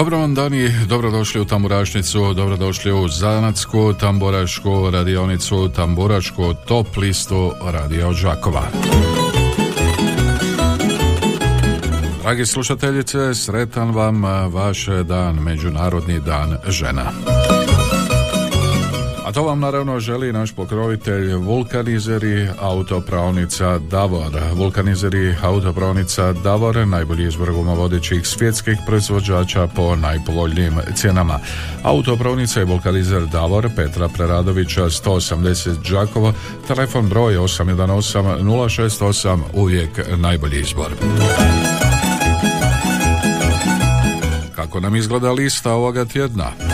Dobro vam dani, dobrodošli u Tamburašnicu, dobrodošli u Zanatsku, Tamburašku radionicu, Tamburašku top listu Radio Žakova. Dragi slušateljice, sretan vam vaš dan, Međunarodni dan žena. To vam naravno želi naš pokrovitelj vulkanizeri autopravnica Davor. Vulkanizeri autopravnica Davor najbolji izbor vodećih svjetskih proizvođača po najpovoljnijim cijenama. Autopravnica i vulkanizer Davor Petra Preradovića 180 Đakovo, telefon broj 818 068 uvijek najbolji izbor. Kako nam izgleda lista ovoga tjedna?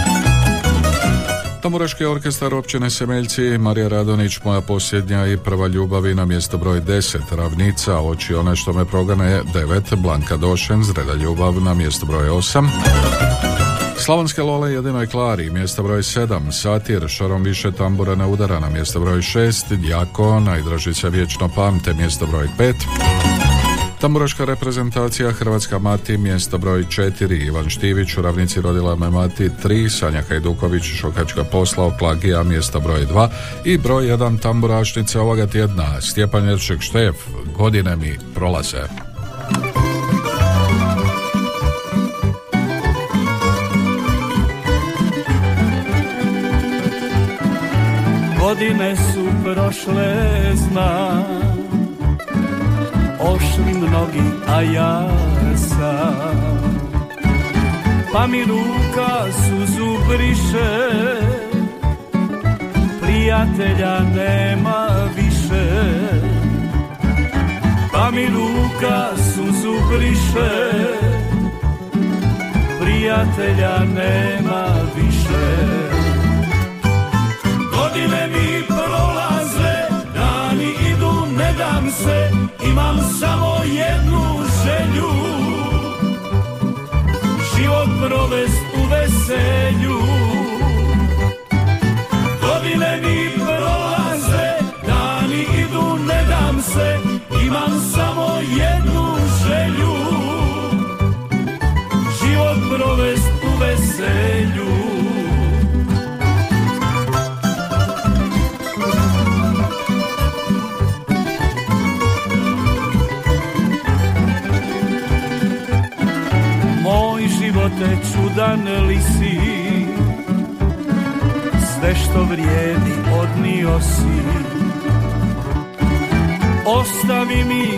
Tamburaški orkestar općine Semeljci, Marija Radonić, moja posljednja i prva ljubav i na mjesto broj 10, Ravnica, oči one što me progane 9, Blanka Došen, Zreda ljubav na mjesto broj 8, Slavonske lole jedinoj Klari, mjesto broj 7, Satir, šarom više tambura ne udara na mjesto broj 6, Djako, najdražica vječno pamte, mjesto broj 5, Tamburaška reprezentacija Hrvatska mati mjesto broj 4 Ivan Štivić u ravnici rodila me mati 3 Sanja Hajduković Šokačka posla Klagija mjesto broj 2 i broj 1 tamburašnice ovoga tjedna Stjepan Jerček Štef godine mi prolaze. Godine su prošle znam ošli mnogi, a ja sam. Pa mi ruka suzu briše Prijatelja nema više. Pa mi ruka suzu briše Prijatelja nema više se imam samo jednu želju. Život provest u veselju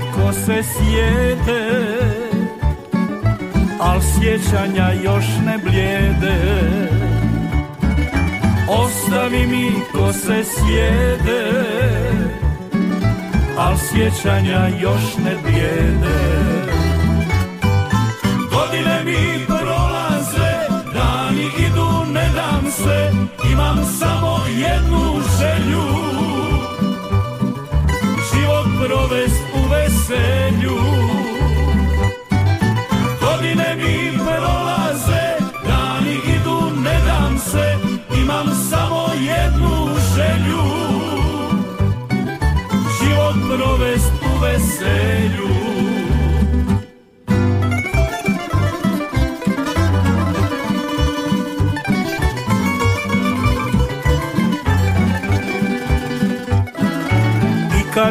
Ostavi mi ko se sjede Al sjećanja još ne blijede. Ostavi mi ko se sjede Al sjećanja još ne blijede. Godine mi se, imam samo jednu želju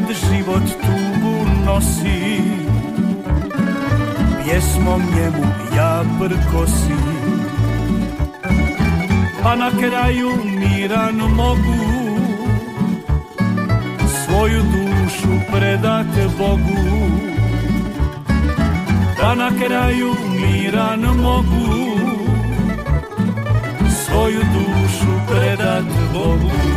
kad život tugu nosi Pjesmom njemu ja prkosi. Pa na kraju miran mogu Svoju dušu predat Bogu. Pa na kraju miran mogu Svoju dušu predat Bogu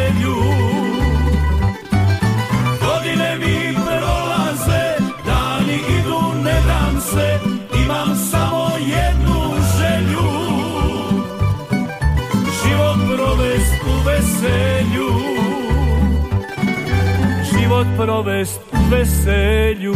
život provest veselju.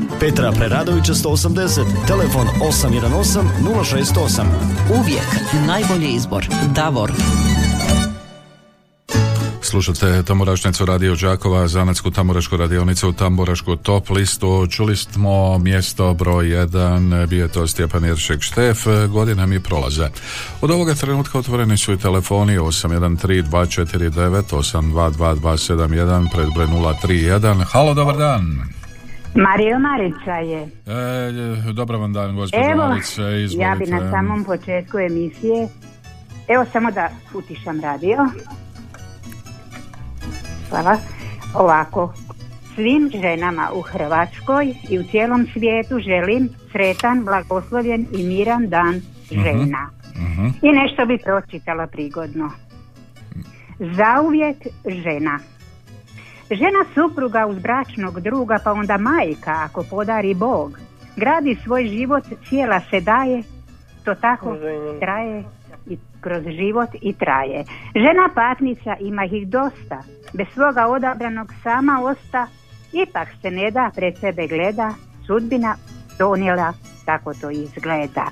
Petra Preradovića 180. Telefon 818 068. Uvijek najbolji izbor. Davor. Slušate Tamburašnicu Radio Đakova, Zanetsku Tamburašku radionicu, Tamburašku top listu. Čuli smo mjesto broj 1, bio je to Stjepan Jeršek Štef, godine mi prolaze. Od ovoga trenutka otvoreni su i telefoni 813-249-822-271, predbroj 031. Halo, dobar dan. Mario Marica je. E, dobar vam dan, gospođo Evo, izvolite. ja bi na samom početku emisije, evo samo da utišam radio. Hvala. Ovako, svim ženama u Hrvatskoj i u cijelom svijetu želim sretan, blagoslovljen i miran dan žena. Mhm. I nešto bi pročitala prigodno. Zauvijek žena. Žena supruga uz bračnog druga pa onda majka ako podari Bog. Gradi svoj život, cijela se daje, to tako traje i kroz život i traje. Žena patnica ima ih dosta, bez svoga odabranog sama osta, ipak se ne da, pred sebe gleda, sudbina donijela, tako to izgleda.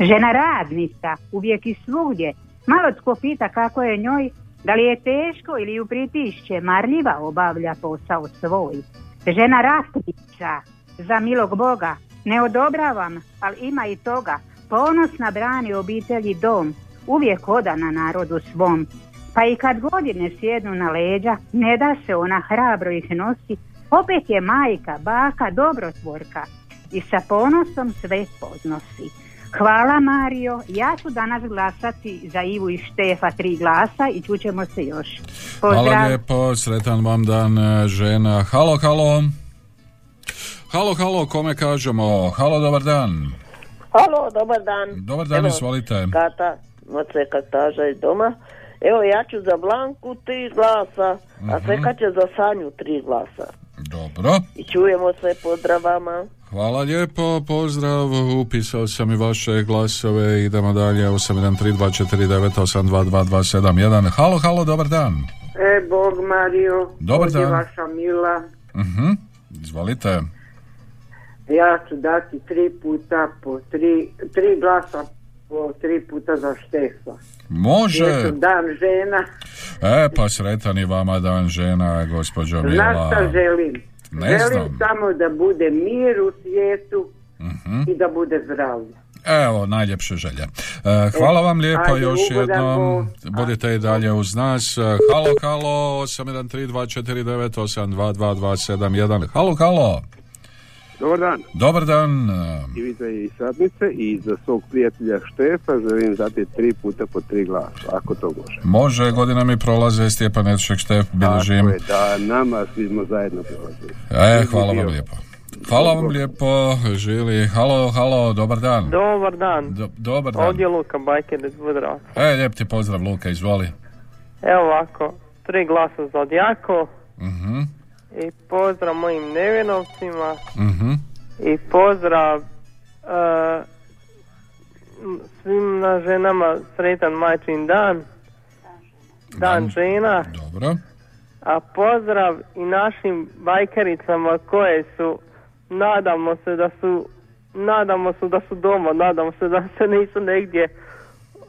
Žena radnica, uvijek i svugdje, malo tko pita kako je njoj, da li je teško ili ju pritišće, marljiva obavlja posao svoj. Žena ratnica, za milog Boga, ne odobravam, ali ima i toga. Ponosna brani obitelji dom, uvijek odana narodu svom. Pa i kad godine sjednu na leđa, ne da se ona hrabro ih nosi, opet je majka, baka, dobrotvorka i sa ponosom sve podnosi. Hvala Mario, ja ću danas glasati za Ivu i Štefa tri glasa i čućemo se još. Pozdrav. Hvala lijepo, sretan vam dan e, žena. Halo, halo. Halo, halo, kome kažemo? Halo, dobar dan. Halo, dobar dan. Dobar dan, Evo, izvolite. Kata, Mace Kataža iz doma. Evo, ja ću za Blanku tri glasa, a Mhm. Sveka će za Sanju tri glasa. Dobro. I čujemo se, pozdrav vama. Hvala lijepo, pozdrav, upisao sam i vaše glasove, idemo dalje, 813249822271. Halo, halo, dobar dan. E, Bog Mario, Dobar dan. vaša Mila. Mhm, izvolite. Ja ću dati tri puta po tri, tri glasa po tri puta za Štefa. Može. Dan žena. E, pa sretan i vama dan žena, gospođo Znaš Mila. šta želim? Ne želim znam. samo da bude mir u svijetu Mhm. i da bude zdravlje. Evo, najljepše želje. E, hvala vam lijepo ajde, još jednom. Budite i dalje uz nas. E, Halo, halo, 813249822271. Halo, halo. Dobar dan, Dobar dan. E, Ivica iz Sadnice i za svog prijatelja Štefa želim dati tri puta po tri glasa, ako to može. Može, godina mi prolaze, Stjepan Eršek Štef, bilježim. Tako je, da nama svi smo zajedno prolazili. E, hvala vam lijepo. Hvala vam lijepo, Žili. Halo, halo, dobar dan. Dobar dan. Do- dobar dan. Ovdje je Luka Bajker iz Budra. E, lijep ti pozdrav, Luka, izvoli. Evo ovako, tri glasa za Odjako Mhm, i pozdrav mojim nevinovcima mhm. i pozdrav m, svim na ženama sretan majčin dan. Dan žena. Dobro. A pozdrav i našim bajkericama koje su, nadamo se da su, nadamo se da su doma, nadamo se da se nisu negdje,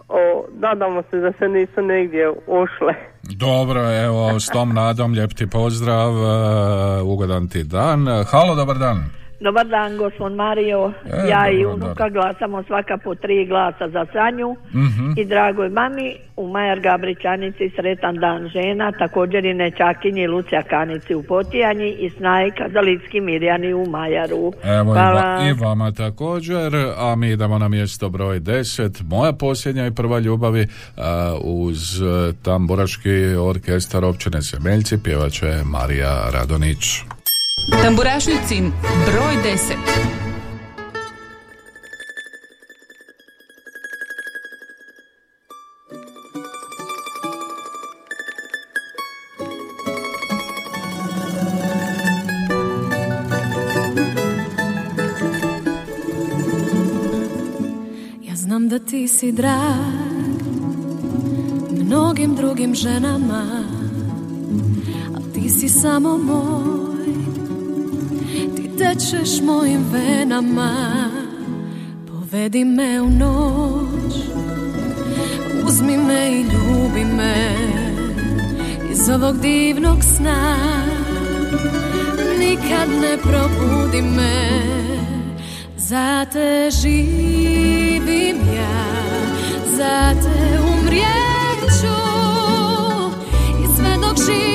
o, nadamo se da se nisu negdje ušle. Dobro, evo, s tom nadom, lijep ti pozdrav, e, ugodan ti dan. Halo, dobar dan. Dobar dan, gospod Mario. E, ja i unuka glasamo svaka po tri glasa za Sanju Mhm. i dragoj mami u Majar Gabričanici sretan dan žena, također i Nečakinji Lucija Kanici u Potijanji i Snajka Zalitski Mirjani u Majaru. Evo i, Hvala. va- i vama također, a mi idemo na mjesto broj 10. Moja posljednja i prva ljubavi a, uz e, tamburaški orkestar općine Semeljci pjevače Marija Radonić. Tamburašnicin broj 10. Ja znam da ti si drag mnogim drugim ženama Al ti si samo moj tečeš mojim venama. Povedi me u noć Uzmi me i ljubi me. Iz ovog divnog sna Nikad ne probudi me. Za te živim ja, za te umrijeću i sve dok živim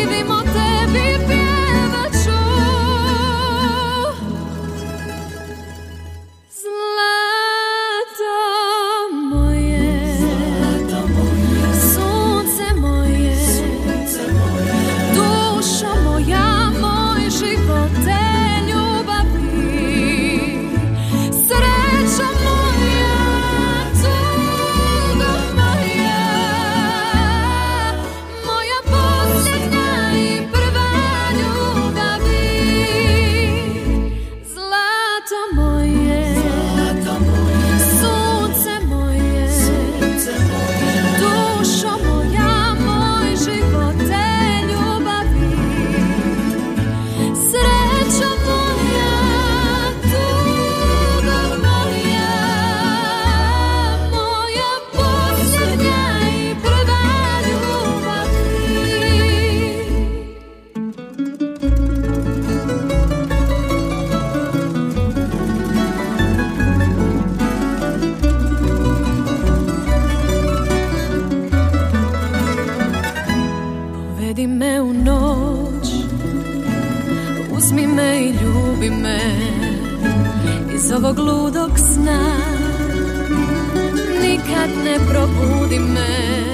ne probudi me.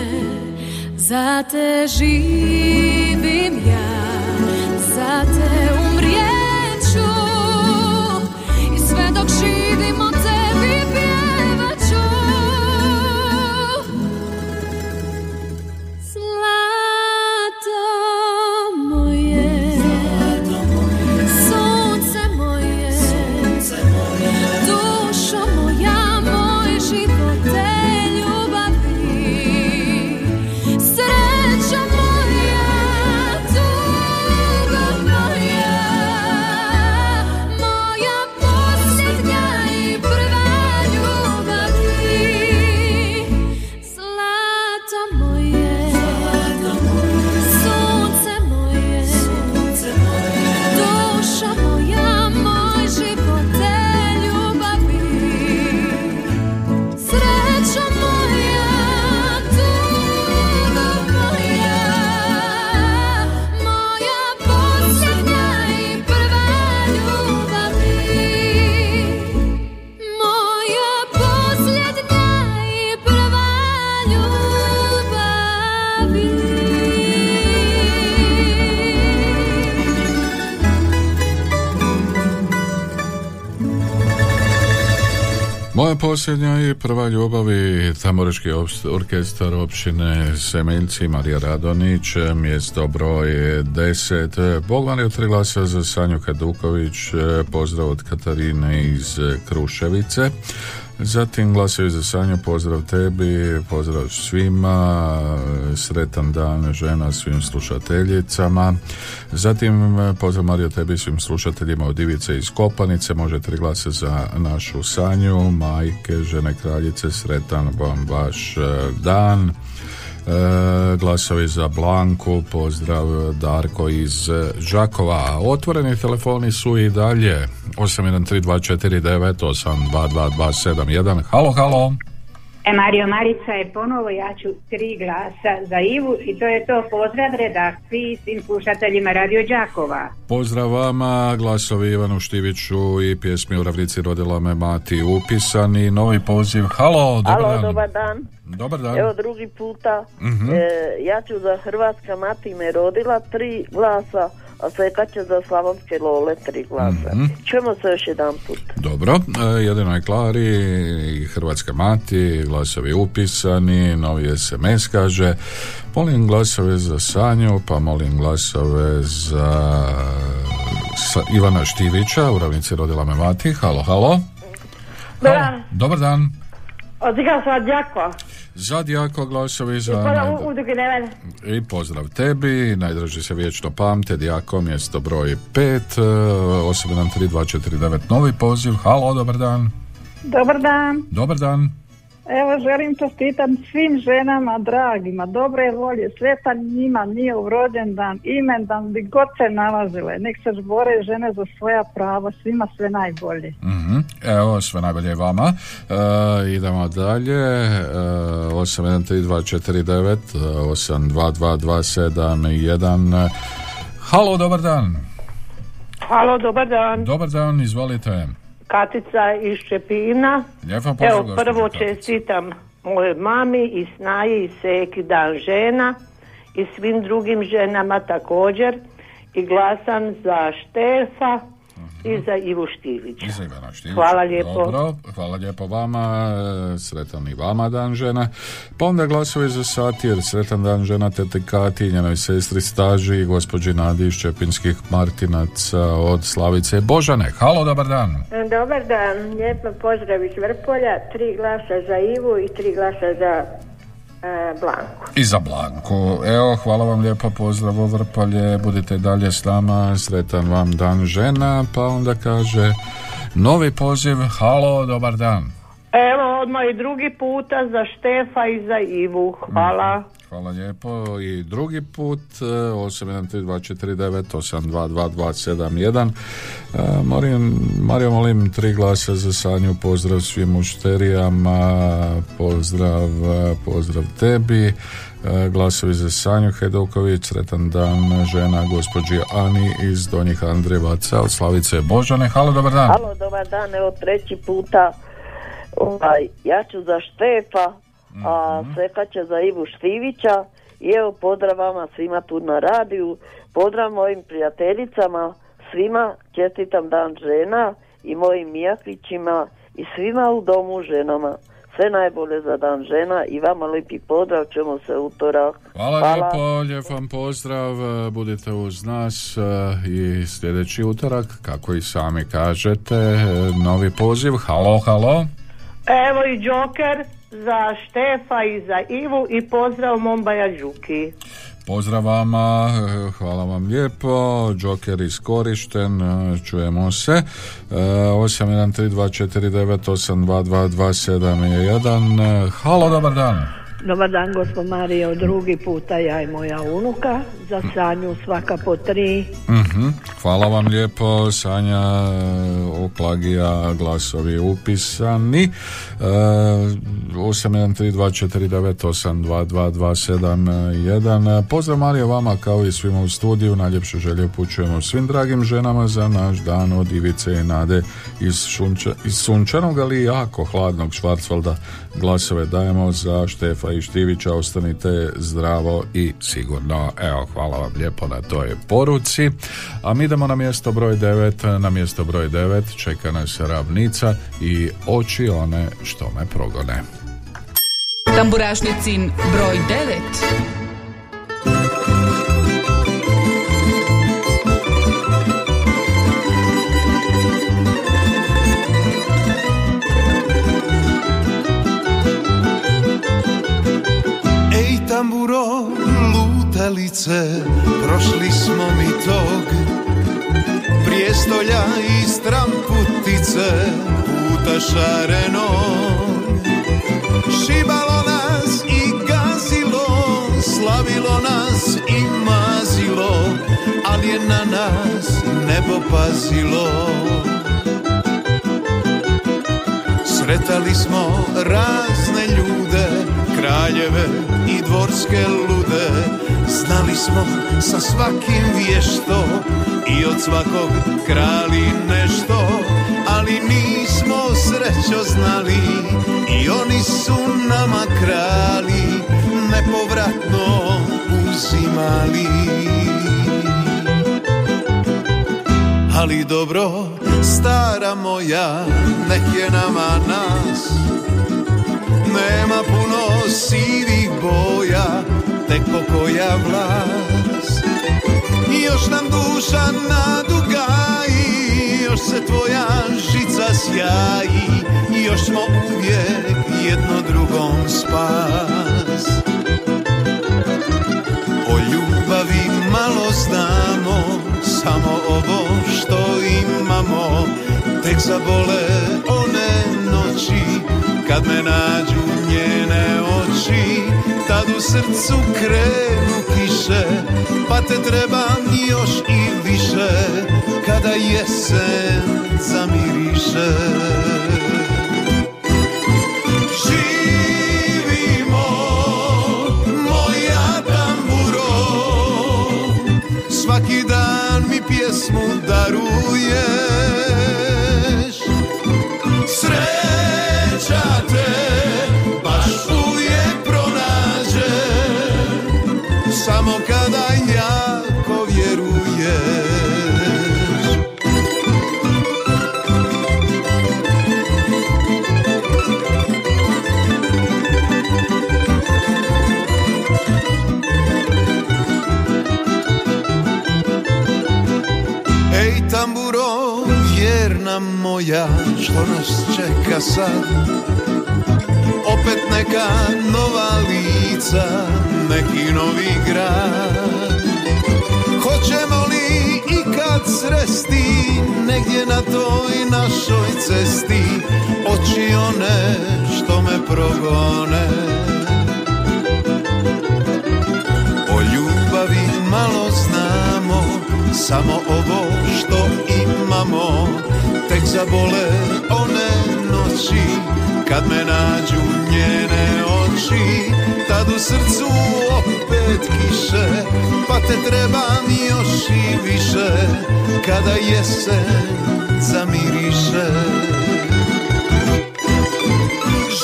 Za te živim ja Za te Moja posljednja i prva ljubav i orkestar općine Semeljci Marija Radonić, mjesto broj 10. Bog vam je tri glasa za Sanju Kaduković, pozdrav od Katarine iz Kruševice. Zatim glasaju za Sanju, pozdrav tebi, pozdrav svima, sretan dan žena svim slušateljicama. Zatim pozdrav Mario tebi svim slušateljima od Ivice iz Kopanice, može tri glasa za našu Sanju, majke, žene kraljice, sretan vam vaš eh, dan. E, glasovi za Blanku, pozdrav Darko iz Žakova. Otvoreni telefoni su i dalje 813249822271. Halo, halo. E, Mario Marica je ponovo, ja ću tri glasa za Ivu i to je to pozdrav redakciji i svim slušateljima Radio Đakova. Pozdrav vama, glasovi Ivanu Štiviću i pjesmi u ravnici rodila me mati upisani. Novi poziv. Halo, dobar Alo, dan. dobar dan. Dobar dan. Evo drugi puta. Mhm. E, ja ću za Hrvatska mati me rodila tri glasa, a Sveka će za Slavonske lole tri glasa. Mhm. Čujemo se još jedan put. Dobro, e, jedino je Klari i Hrvatska mati, glasovi upisani, novi SMS kaže, molim glasove za Sanju, pa molim glasove za sa Ivana Štivića, u ravnici rodila me mati, halo, halo. Dobar dan. Dobar dan. Odigrao Đakova. Za Dijako glasovi za... Udruge Neven. I pozdrav tebi, najdraži se vječno pamte, Dijako, mjesto broj 5, 813249, novi poziv, halo, dobar dan. Dobar dan. Dobar dan. Evo želim čestitam svim ženama dragima, dobre volje, sretan njima njihov rođendan, imendan, gdje god se nalazile. Nek se bore žene za svoja prava, svima sve najbolje. Mhm. Evo, sve najbolje vama. E, idemo dalje. E, 813249, 822271. Halo, dobar dan. Halo, dobar dan. Dobar dan, izvolite. Katica iz Čepina. Evo, prvo čestitam moje mami i snaji i seki dan žena i svim drugim ženama također i glasam za Štefa i za Ivu Štivić. I za Ivana Štivića. Hvala lijepo. Dobro, hvala lijepo vama, e, sretan i vama dan žena. Pa onda glasovi za satir, sretan dan žena tete Kati, njenoj sestri Staži i gospođi Nadi iz Čepinskih Martinaca od Slavice Božane. Halo, dobar dan. Dobar dan, lijepo pozdrav iz Vrpolja, tri glasa za Ivu i tri glasa za e, Blanku. I za Blanku. Evo, hvala vam lijepo, pozdrav u Vrpolje, budite dalje s nama, sretan vam dan žena, pa onda kaže novi poziv, halo, dobar dan. Evo, odmah i drugi puta za Štefa i za Ivu. Hvala. Hvala lijepo. I drugi put e, 813249822271 E, Molim, Mario molim tri glasa za Sanju pozdrav svim mušterijama pozdrav e, pozdrav tebi. E, glasovi za Sanju Hedoković sretan dan žena gospođi Ani iz Donjih Andrevaca od Slavice Božane. Halo dobar dan. Halo, dobar dan, evo treći puta. Ovaj, ja ću za Štefa, a Mhm. Sveka će za Ivu Štivića. I evo pozdrav vama svima tu na radiju. Pozdrav mojim prijateljicama, svima čestitam dan žena i mojim mijaklićima i svima u domu ženama. Sve najbolje za dan žena i vama lijepi pozdrav, čujemo se utorak. Hvala, lijepo, lijep vam pozdrav, e, budite uz nas e, i sljedeći utorak, kako i sami kažete, e, novi poziv, halo, halo. Evo i Joker za Štefa i za Ivu i pozdrav Mombaja Đuki. Pozdrav vama, e, hvala vam lijepo, Joker iskorišten, e, čujemo se, E, 813249822271, E, halo, dobar dan. Dobar dan, gospod Mario. Drugi puta ja i moja unuka. Za Sanju svaka po tri. Mhm, Hvala vam lijepo, Sanja e, Oklagija, glasovi upisani. E, 813249822271. Pozdrav Marija vama kao i svima u studiju. Najljepše želje upućujemo svim dragim ženama za naš dan od Ivice i Nade iz, šunča, iz sunčanog, ali jako hladnog Švarcvalda. Glasove dajemo za Štefa i Štivića. Ostanite zdravo i sigurno. Evo, hvala vam lijepo na toj poruci. A mi idemo na mjesto broj 9. Na mjesto broj 9 čeka nas ravnica i oči one što me progone. Tamburašnicin broj 9. lutalice, prošli smo mi tog Prijestolja i stramputice, puta šareno. Šibalo nas i gazilo, Mučilo nas i mazilo Ali je na nas nebo pazilo. Sretali smo razne ljude Kraljeve i dvorske lude Znali smo sa svakim vješto I od svakog krali nešto Ali nismo srećo znali I oni su nama krali Nepovratno uzimali. Ali dobro, stara moja, nek je nama nas. Nema puno sivih boja, tek pokoja vlas I još nam duša nadugaji, još se tvoja žica sjaji I još smo uvijek jedno drugom spas. O ljubavi malo znamo, samo ovo što imamo Tek zabole one noći, kad me nađu njene oči Tad u srcu krenu kiše, pa te trebam još i više Kada jesen zamiriše moja, što nas čeka sad? Opet neka nova lica, neki novi grad. Hoćemo li ikad sresti, negdje na toj našoj cesti, oči one što me progone? O ljubavi malo znamo, samo zabole one noći Kad me nađu njene oči. Tad u srcu opet kiše Pa te trebam još i više Kada jesen zamiriše.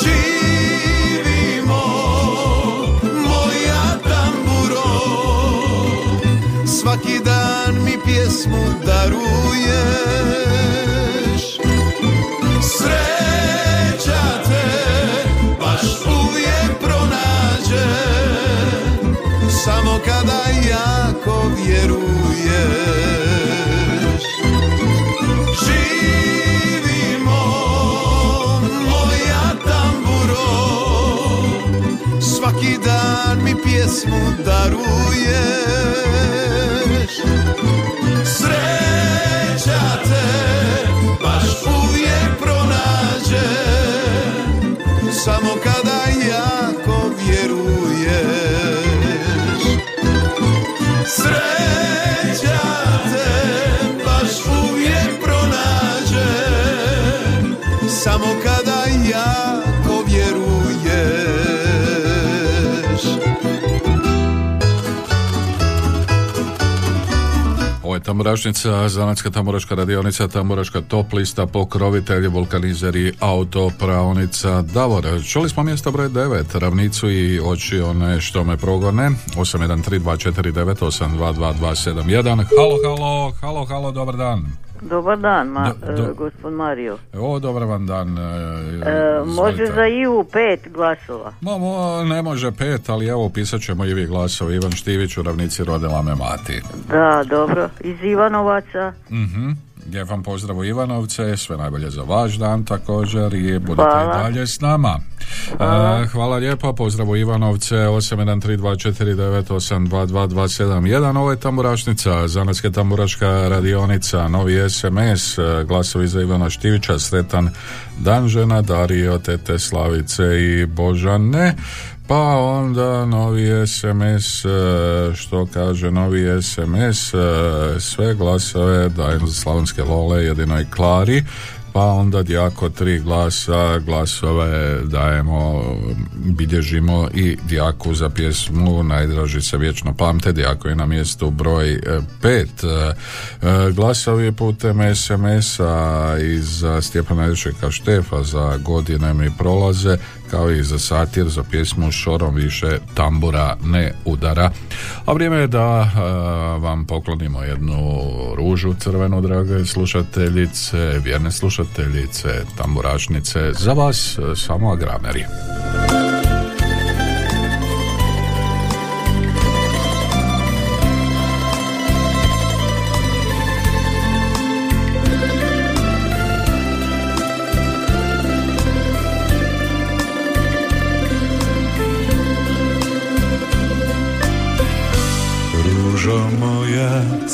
Živimo, moja tamburo Svaki dan mi pjesmu daruješ vjeruješ Živimo, moja tamburo. Svaki dan mi pjesmu daruješ. Sreća te baš uvijek pronađe. Samo kada jako vjeruješ. Sreća Tamburašnica, Zanatska tamburaška radionica, Tamburaška top lista, pokrovitelj, vulkanizer i autopravnica Davor. Čuli smo mjesto broj 9, ravnicu i oči one što me progone, 813249822271. Halo, halo, halo, halo, dobar dan. Dobar dan, ma, Do- do- e, gospod Mario. O, dobar vam dan. e, E, može za Ivu pet glasova. Mo, mo, ne može pet, ali evo upisat ćemo i vi glasove. Ivan Štivić u ravnici rodila me mati. Da, dobro. Iz Ivanovaca. Mhm. Lijep vam pozdrav u Ivanovce, sve najbolje za vaš dan također i budete Hvala. i dalje s nama. Hvala. E, hvala lijepo, pozdrav u Ivanovce 813249822271, ovo je tamburašnica, Zanatska tamburaška radionica, novi SMS, e, glasovi za Ivana Štivića, sretan dan žena, Dario, tete Slavice i Božane. Pa onda novi SMS, e, što kaže novi SMS, e, sve glasove dajem za slavonske lole jedinoj Klari, pa onda Dijako tri glasa, glasove dajemo, bilježimo i Dijaku za pjesmu Najdraži se vječno pamte, Dijako je na mjestu broj e, pet. E, Glasovi putem SMS-a iz Stjepana Ilčeka Štefa za godine mi prolaze, kao i za satir za pjesmu Šorom više tambura ne udara. A vrijeme je da e, vam poklonimo jednu ružu crvenu, drage slušateljice, vjerne slušateljice, tamburašnice, za vas e, samo agrameri.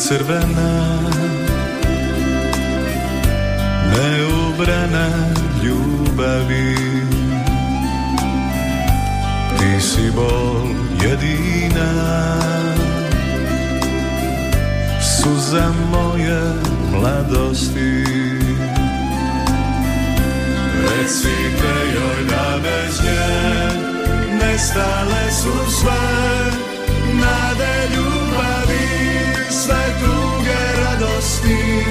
Crvena Neubrana ljubavi. Ti si bol jedina Suza moje mladosti. Recite joj da bez nje Nestale su sve nade ljubavi, sve tuge radosti,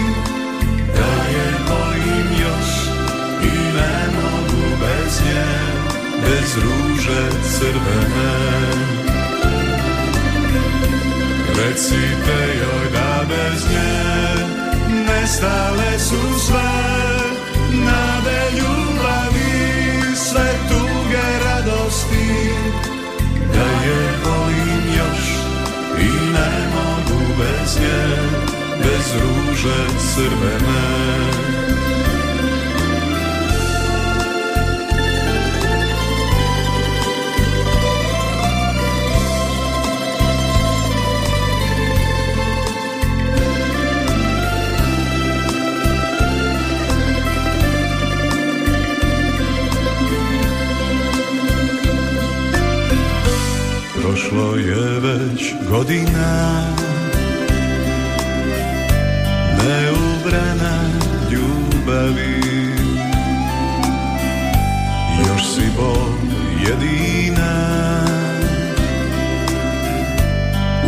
da je volim još i ne mogu bez nje, bez ruže crvene. Recite joj da bez nje nestale su sve nade ljubavi, sve tuge radosti, da je volim još i ne mogu bez nje, bez ruže crvene. Prošlo je već godina jedina.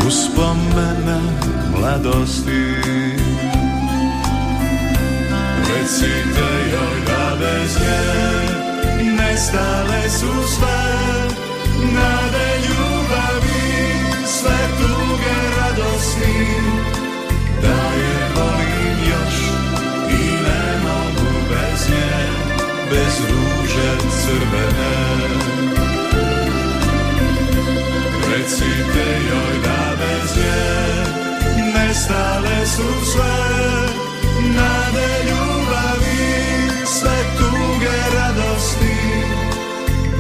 Uspomena mladosti. Recite joj da bez nje Nestale su sve su sve nade ljubavi, sve tuge radosti,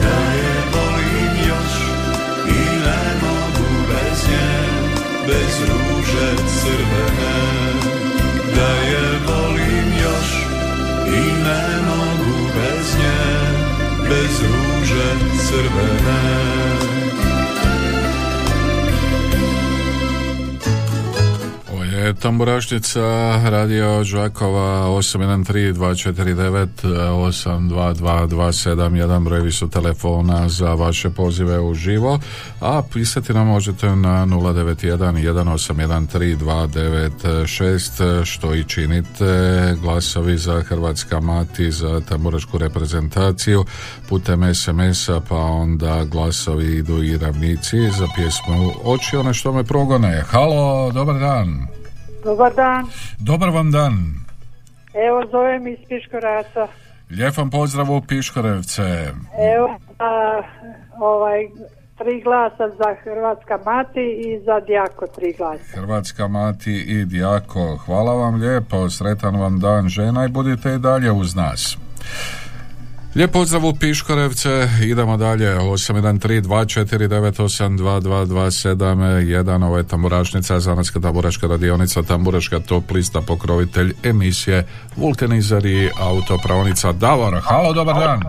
da je volim još i ne mogu bez nje, bez ruže crvene. Da je volim još i ne mogu bez nje, bez ruže crvene. Tamburašnica radio Žakova 813-249-822-271 brojevi su telefona za vaše pozive u živo a pisati nam možete na 091-181-3296 što i činite glasovi za Hrvatska mati za tamburašku reprezentaciju putem SMS-a pa onda glasovi idu i ravnici za pjesmu Oči one što me progone. Halo, dobar dan Dobar dan. Dobar vam dan. Evo zovem iz Piškoraca. Lijep vam pozdrav u Piškorevce. Evo a, ovaj tri glasa za Hrvatska mati i za Dijako tri glasa. Hrvatska mati i Dijako, hvala vam lijepo, sretan vam dan žena i budite i dalje uz nas. Lijep pozdrav u Piškorevce, idemo dalje, 813-249-822-271, ovo je Tamburašnica, zanatska tamburaška radionica, tamburaška top lista, pokrovitelj emisije, vulkanizer i autopravnica Davor. Halo, dobar dan.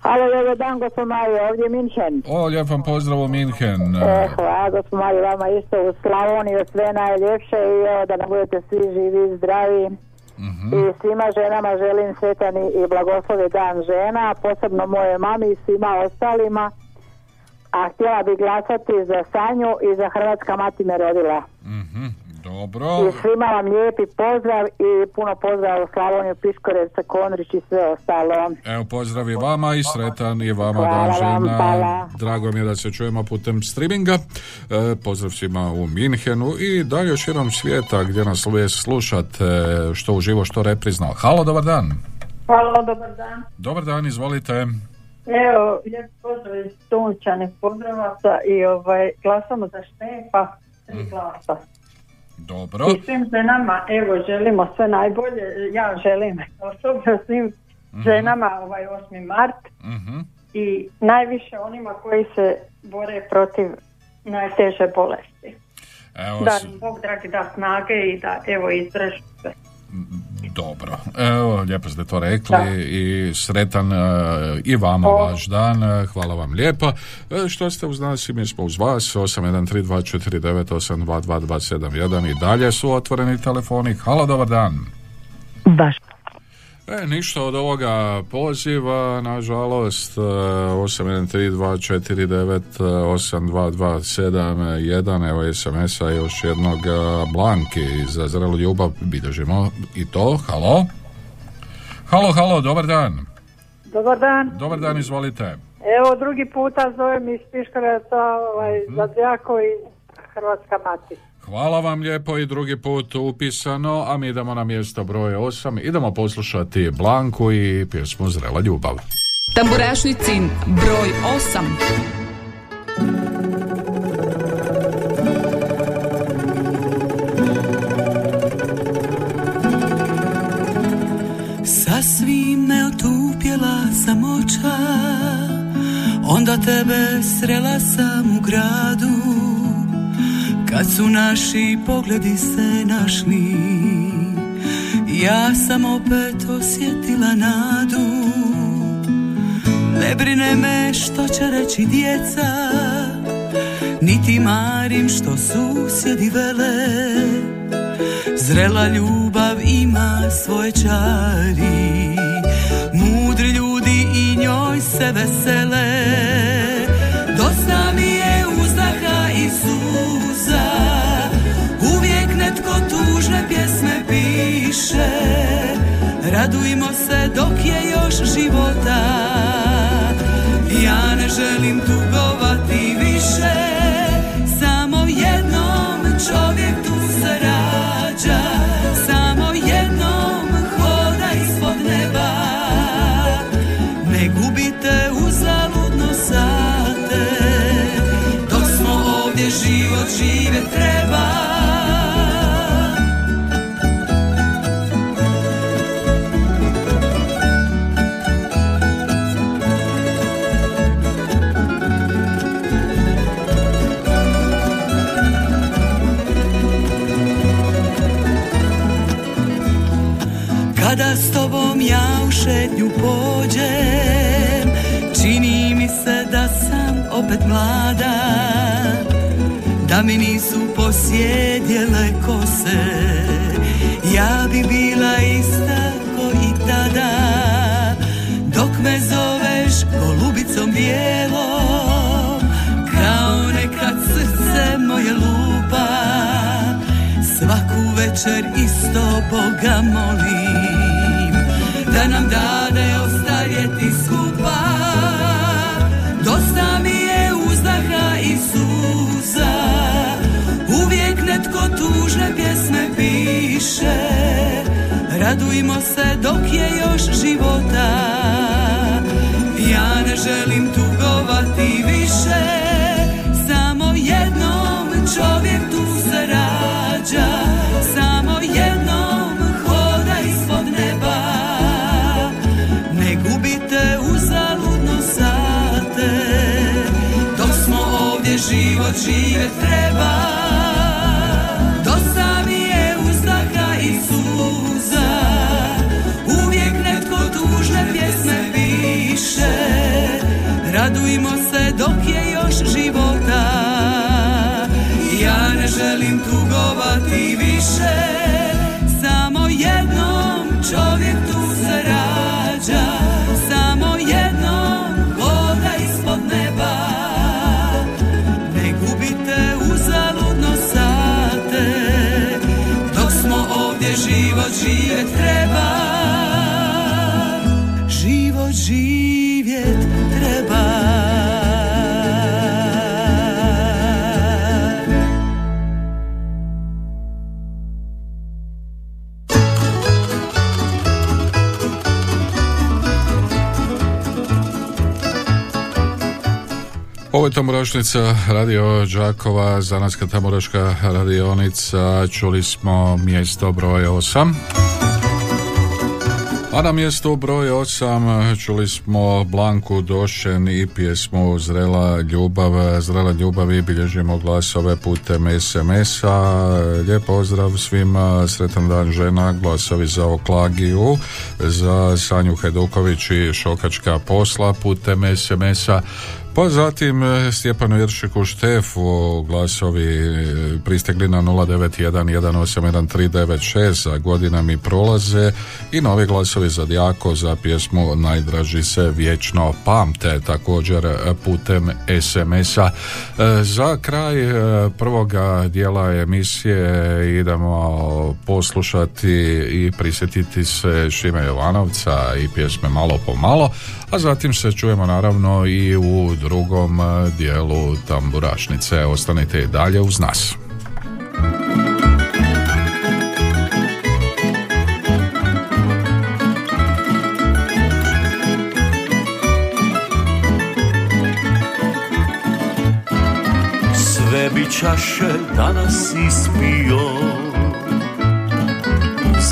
Halo, dobar dan, gospod Mario, ovdje je Minhen. O, lijep vam pozdrav u Minhen. E, hvala, gospod Mario, vama isto u Slavoniju, sve najljepše i evo, da nam budete svi živi i zdravi. Mhm. I svima ženama želim sretan i blagoslovi dan žena, posebno moje mami i svima ostalima. A htjela bi glasati za Sanju i za Hrvatska mati me rodila. Dobro. I svima vam lijepi pozdrav i puno pozdrav u Slavoniju, Piškorevce, Konrić i sve ostalo. Evo, pozdrav i vama i sretan i vama Hvala dan vam, žena. hvala. Drago mi je da se čujemo putem streaminga. E, pozdrav svima u Minhenu i dalje širom svijeta gdje nas uvijek slušate što uživo, što reprizno. Halo, dobar dan. Halo, dobar dan. Dobar dan, izvolite. Evo, lijep pozdrav iz Tunčanih pozdravaca i ovaj, glasamo za Štefa, tri glasa. Dobro. I svim ženama, evo, želimo sve najbolje, ja želim osobno svim ženama ovaj 8. mart Mhm. i najviše onima koji se bore protiv najteže bolesti. Evo, Da Bog dragi da snage i da evo izdrži sve. Dobro. Evo, lijepo ste to rekli Da. i sretan e, i vama O. vaš dan. E, Hvala vam lijepo. E, što ste uz nas i mi smo uz vas 813249822271 i dalje su otvoreni telefoni. Halo, dobar dan. Baš. E, ništa od ovoga poziva, nažalost, e, 813249822271, evo SMS-a još jednog e, Blanki za zrelu ljubav, bilježimo i to, halo? Halo, halo, dobar dan. Dobar dan. Dobar dan, izvolite. Evo drugi puta zovem iz Piškoreca ovaj, za Đako i Hrvatska mati. Hvala vam lijepo i drugi put upisano, a mi idemo na mjesto broj 8. Idemo poslušati Blanku i pjesmu Zrela ljubav. Tamburašnicin broj 8. Sasvim me otupjela samoća Onda tebe srela sam u gradu Kad su naši pogledi se našli Ja sam opet osjetila nadu. Ne brine me što će reći djeca Niti marim što susjedi vele. Zrela ljubav ima svoje čari Mudri ljudi i njoj se vesele netko tužne pjesme piše. Radujmo se dok je još života. Ja ne želim tugovati više opet mlada Da mi nisu posjedjele kose. Ja bi bila ista ko i tada Dok me zoveš golubicom bijelom Kao nekad srce moje lupa. Svaku večer isto Boga molim Da nam dade ostarjeti tužne pjesme piše. Radujmo se dok je još života. Ja ne želim tugovati više. Samo jednom čovjek tu se rađa. Samo jednom hoda ispod neba. Ne gubite uzaludno sate. Dok smo ovdje život žive treba Ovo je Tamburašnica radio Đakova, Zanatska tamburaška radionica, čuli smo mjesto broj 8. A na mjestu broj 8 čuli smo Blanku Došen i pjesmu Zrela ljubav. Zrela ljubav i bilježimo glasove putem SMS-a. Lijep pozdrav svima, sretan dan žena, glasovi za Oklagiju, za Sanju Heduković i Šokačka posla putem SMS-a. Pa zatim e, Stjepanu Jeršiku Štefu glasovi e, pristegli na 091181396 za godina mi prolaze i novi glasovi za Dijako za pjesmu Najdraži se vječno pamte također e, putem SMS-a. Za kraj prvoga dijela emisije idemo poslušati i prisjetiti se Šime Jovanovca i pjesme Malo po malo, a zatim se čujemo naravno i u drugom e, dijelu tamburašnice. Ostanite i dalje uz nas. Sve bi čaše danas ispio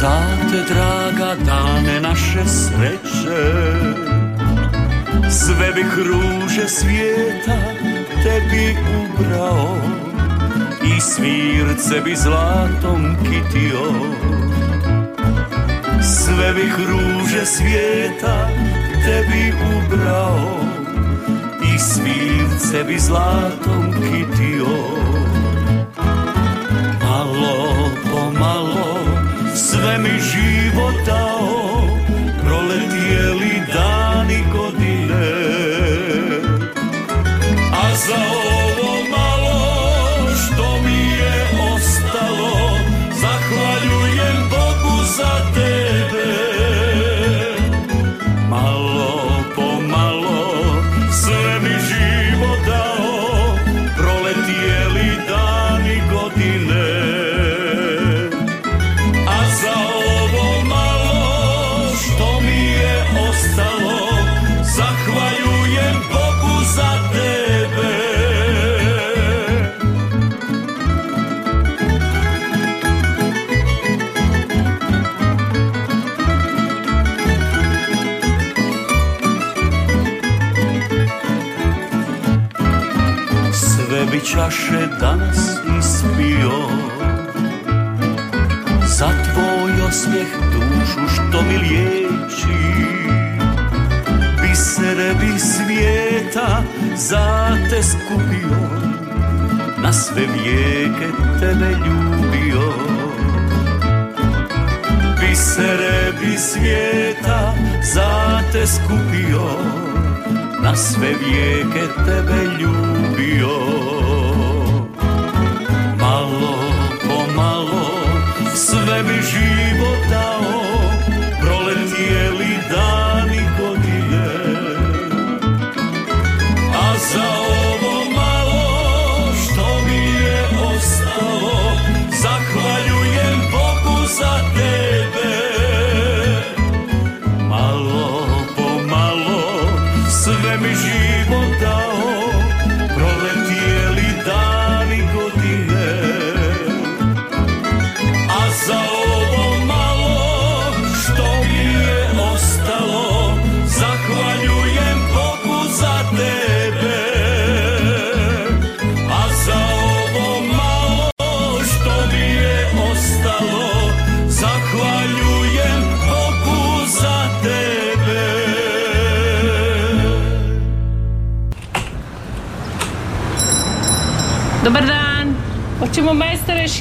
Za te draga dane naše sreće Sve bih ruže svijeta tebi ubrao I svirce bi zlatom kitio. Sve bih ruže svijeta tebi ubrao I svirce bi zlatom kitio. Malo po malo sve mi život dao A za Čaše danas ispio. Za tvoj osmijeh dušu što mi liječi. Bisere bi svijeta za te skupio Na sve vijeke tebe ljubio. Bisere bi svijeta za te skupio Na sve vijeke tebe ljubio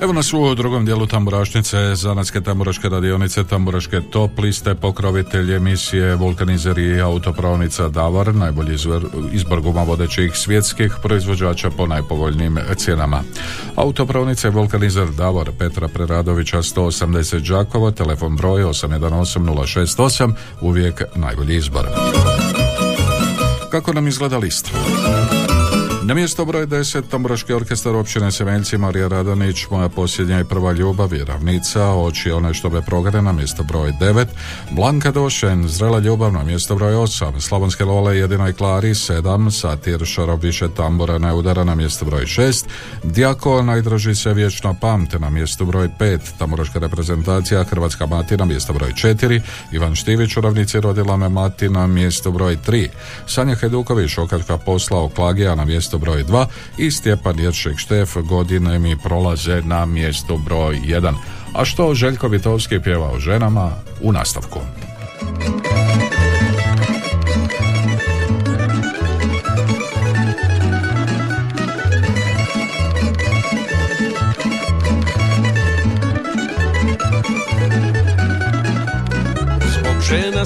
Evo nas u drugom dijelu tamburašnice, zanatske tamburaške radionice, tamburaške top liste, pokrovitelj emisije Vulkanizer i autopravnica Davar, najbolji izbor guma vodećih svjetskih proizvođača po najpovoljnijim cijenama. Autopravnica je Vulkanizer Davar Petra Preradovića 180 Đakova, telefon broj 818 068, uvijek najbolji izbor. Kako nam izgleda lista? Na mjesto broj 10 Tamburaški orkestar općine Semeljci Marija Radanić Moja posljednja i prva ljubav je ravnica Oči one što be progre na mjesto broj 9 Blanka Došen Zrela ljubav na mjesto broj 8 Slavonske lole jedinoj Klari 7 Satir Šarov više tambora ne udara na mjesto broj 6 Djako najdraži se vječno pamte na mjesto broj 5 Tamburaška reprezentacija Hrvatska mati na mjesto broj 4 Ivan Štivić u ravnici rodila me mati na mjesto broj 3 Sanja Heduković okačka posla Klagija na mjesto broj 2 i Stjepan Jeršek Štef godine mi prolaze na mjesto broj 1. A što Željko Vitovski pjeva o ženama u nastavku.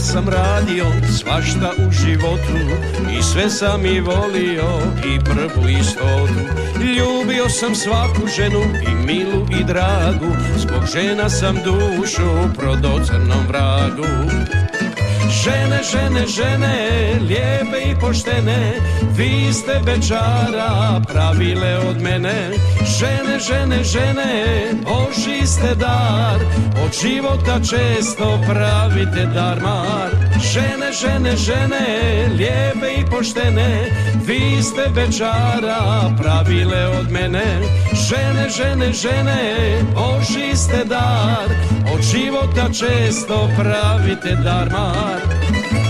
Sam radio svašta u životu I sve sam i volio i prvu i stotu Ljubio sam svaku ženu i milu i dragu Zbog žena sam dušu prodao crnom vragu Žene, žene, žene, lijepe i poštene, vi ste bečara pravile od mene. Žene, žene, žene, Boži ste dar, od života često pravite darmar. Žene, žene, žene, lijepe i poštene, vi ste bečara pravile od mene. Žene, žene, žene, Boži ste dar, od života često pravite darmar. Zbog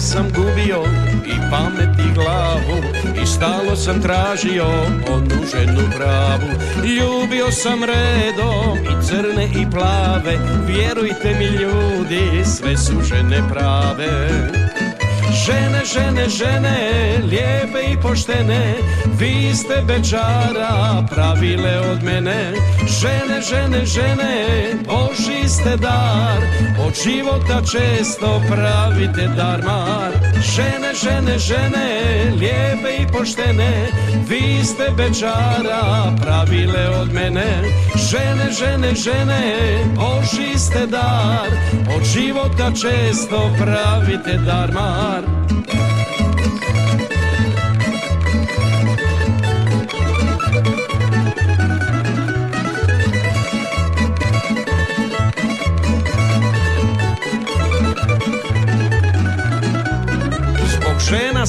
sam gubio i pamet i glavu I stalo sam tražio onu ženu pravu Ljubio sam redom i crne i plave Vjerujte mi ljudi, sve su žene prave Žene, žene, žene, lijepe i poštene, vi ste bečara pravile od mene. Žene, žene, žene, Boži ste dar, od života često pravite darmar. Žene, žene, žene, lijepe i poštene, vi ste bečara pravile od mene. Žene, žene, žene, Boži ste dar, od života često pravite darmar.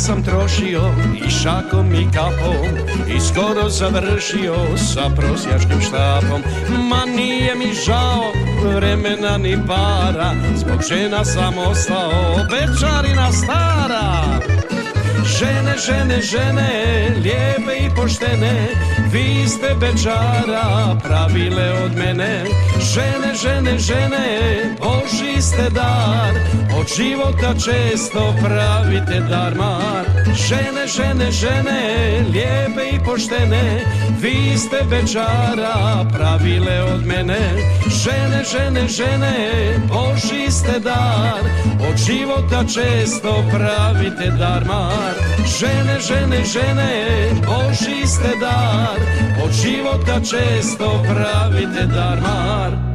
Sam trošio i šakom i kapom I skoro završio sa prosjačkim štapom. Ma nije mi žao vremena ni para Zbog žena sam ostao bečarina stara Žene, žene, žene, lijepe i poštene, vi ste bečara pravile od mene. Žene, žene, žene, Boži ste dar, od života često pravite darmar. Žene, žene, žene, lijepe i poštene, vi ste bečara pravile od mene. Žene, žene, žene, Boži ste dar, od života često pravite darmar. Žene, žene, žene, Boži ste dar, od života često pravite darmar.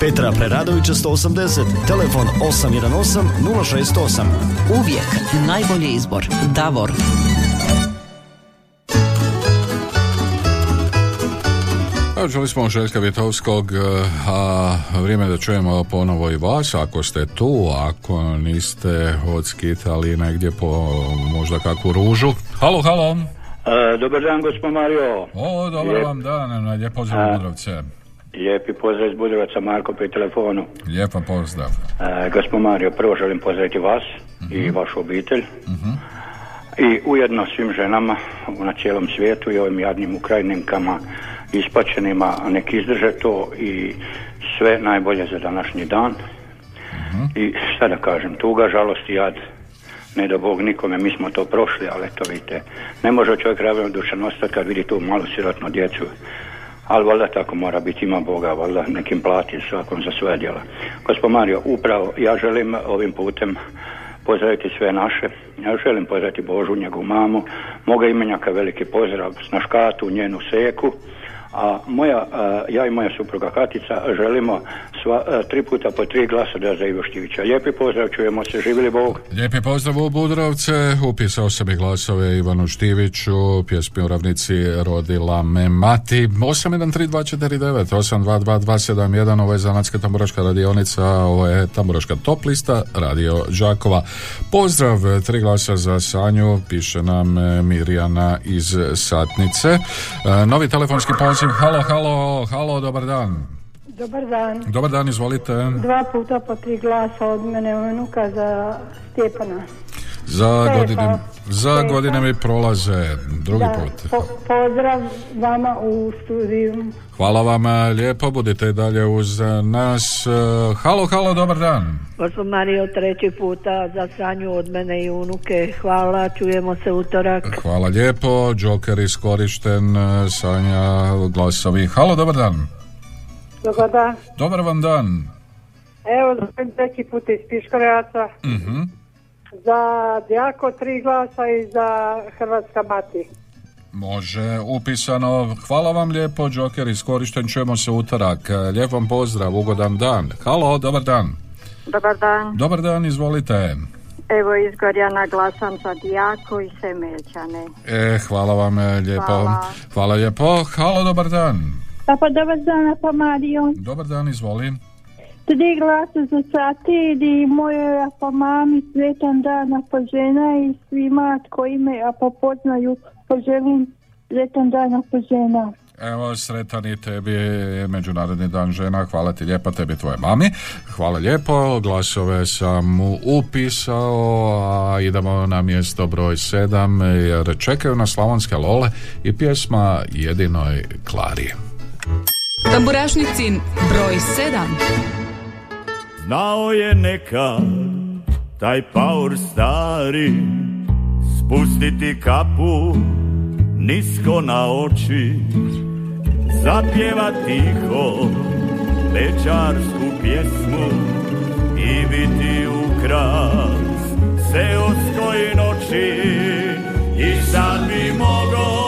Petra Preradovića 180, telefon 818 068. Uvijek najbolji izbor. Davor. Evo, čuli smo Željka Vjetovskog, eh, a vrijeme je da čujemo ponovo i vas, ako ste tu, ako niste odskitali negdje po možda kakvu ružu. Halo, halo. E, dobar dan, gospod Mario. O, dobar Lijep- vam dan, na lijep pozdrav. Lijepi pozdrav iz Budrovaca, Marko pri telefonu. Lijepa pozdrav. E, gospod Mario, prvo želim pozdraviti vas i vašu obitelj. I ujedno svim ženama na cijelom svijetu i ovim jadnim Ukrajinkama ispačenima, a neki izdrže to i sve najbolje za današnji dan. I šta da kažem, tuga, žalost i jad. Ne da Bog nikome, mi smo to prošli, ali eto vidite, ne može čovjek ravnodušan ostati kad vidi tu malu sirotnu djecu. Ali valjda tako mora biti, ima Boga, valjda nekim plati svakom za svoje djela. Gospod Mario, upravo ja želim ovim putem pozdraviti sve naše. Ja želim pozdraviti Božu, njegovu mamu, moga imenjaka veliki pozdrav, snaškatu, njenu seku, a moja, ja i moja supruga Katica želimo sva, tri puta po tri glasa da za Ivo Štivića. Lijepi pozdrav, čujemo se, živjeli Bog. Lijepi pozdrav u Budrovce, upisao sam i glasove Ivanu Štiviću, pjesmi u ravnici Rodila me mati, 813249, 822271, ovo je Zanatska tamburaška radionica, ovo je tamburaška top lista, Radio Đakova. Pozdrav, tri glasa za Sanju, piše nam Mirjana iz Satnice. E, Novi telefonski poziv, halo, halo, halo, dobar dan. Dobar dan. Dobar dan, izvolite. Dva puta po tri glasa od mene unuka za Stjepana. Za godine, za godine mi prolaze, drugi Da, put. po- pozdrav vama u studiju. Hvala vam e, lijepo, budite dalje uz nas. Halo, halo, dobar dan. Gospod Mario, treći puta za Sanju od mene i unuke. Hvala, čujemo se utorak. Hvala lijepo, Joker iskorišten, Sanja, glasovi. Halo, dobar dan. Dobar dan. Dobar vam dan. Evo, treći put iz Piškorevaca. Mhm. Za Djako tri glasa i za Hrvatska mati. Može, upisano. Hvala vam lijepo, Joker iskorišten, čujemo se utorak. Lijep vam pozdrav, ugodan dan. Halo, dobar dan. Dobar dan. Dobar dan, izvolite. Evo iz Gorjana glasam za Dijako i Semeljčane. E, hvala vam e, lijepo. Hvala. Hvala lijepo. Halo, dobar dan. Pa pa dobar dan, pa Mario. Dobar dan, izvoli. Tri glasa za Satir i moje a pa mami sretan dan a pa žena i svima koji me a pa poznaju poželim sretan dan a pa žena. Evo, sretan i tebi Međunarodni dan žena, hvala ti lijepa, tebi tvoje mami. Hvala lijepo, glasove sam mu upisao, a idemo na mjesto broj sedam, jer čekaju na slavonske lole i pjesma Jedinoj Klari. Tamburašnicin broj 7. Znao je nekad taj paur stari spustiti kapu nisko na oči zapjeva tiho večarsku pjesmu i biti ukras seoskoj noći. I sad bi mogo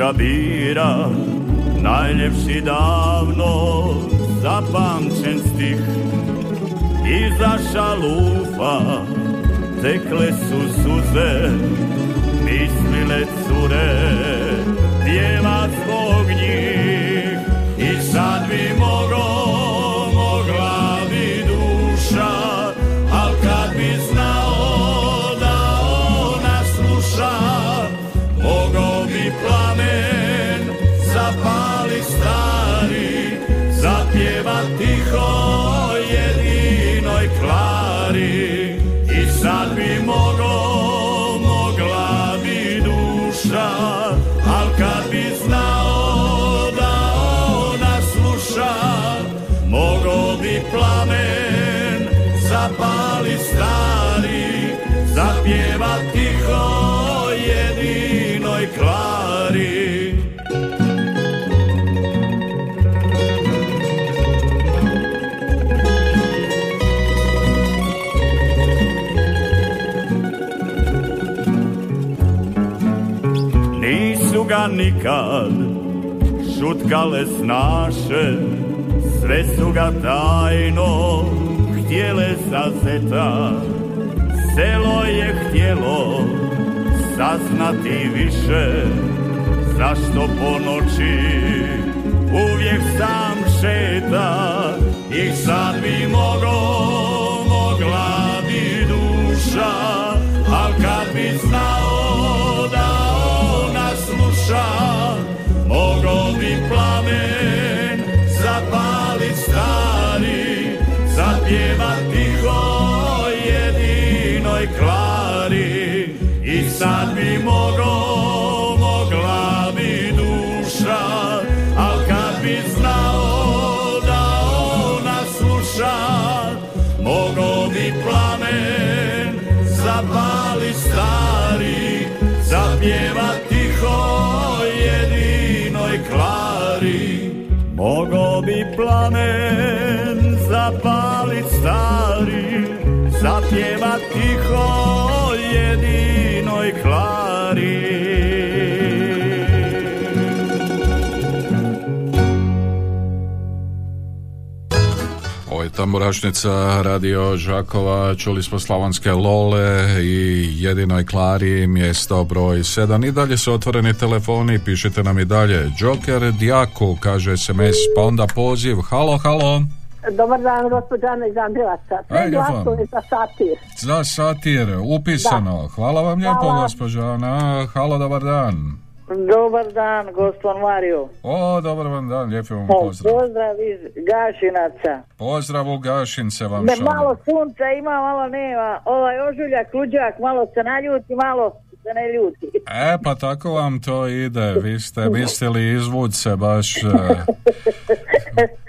duša bira, najljepši davno zapamćen stih. Iza šalufa tekle su suze, mislile cure, pjeva zbog njih. I sad bi mogo, šutkale snaše Sve su ga tajno htjele zazeta Selo je htjelo saznati više Zašto po noći uvijek sam šeta? I sad bi mogo, mogla bi duša Al kad bi znao da ona sluša Mogo bi plamen zapali stari Zapjeva tiho jedinoj klari I sad bi mogo, mogla bi duša Al kad bi znao da ona sluša Mogo bi plamen zapali stari Zapjeva Mogo bi plamen zapalit stari Zapjeva tiho jedinoj klari tamburašnica Radio Žakova, čuli smo Slavonske Lole i jedinoj Klari, mjesto broj 7. I dalje su otvoreni telefoni, pišite nam i dalje. Joker Djaku, kaže SMS, pa onda poziv. Halo, halo. Dobar dan, gospođa Ana iz Andrivaca. Sve glasove za satir. Za satir, upisano. Hvala vam lijepo, Hvala. gospođa Ana. Halo, dobar dan. Dobar dan, gospod Mario. O, dobar vam dan, lijepi vam O, pozdrav. Pozdrav iz Gašinaca. Pozdrav u Gašince vam Ne, malo sunca ima, malo nema. Ovaj ožuljak, luđak, malo se naljuti, malo se ne ljuti. E, pa tako vam to ide. Vi ste mislili izvuć se baš e,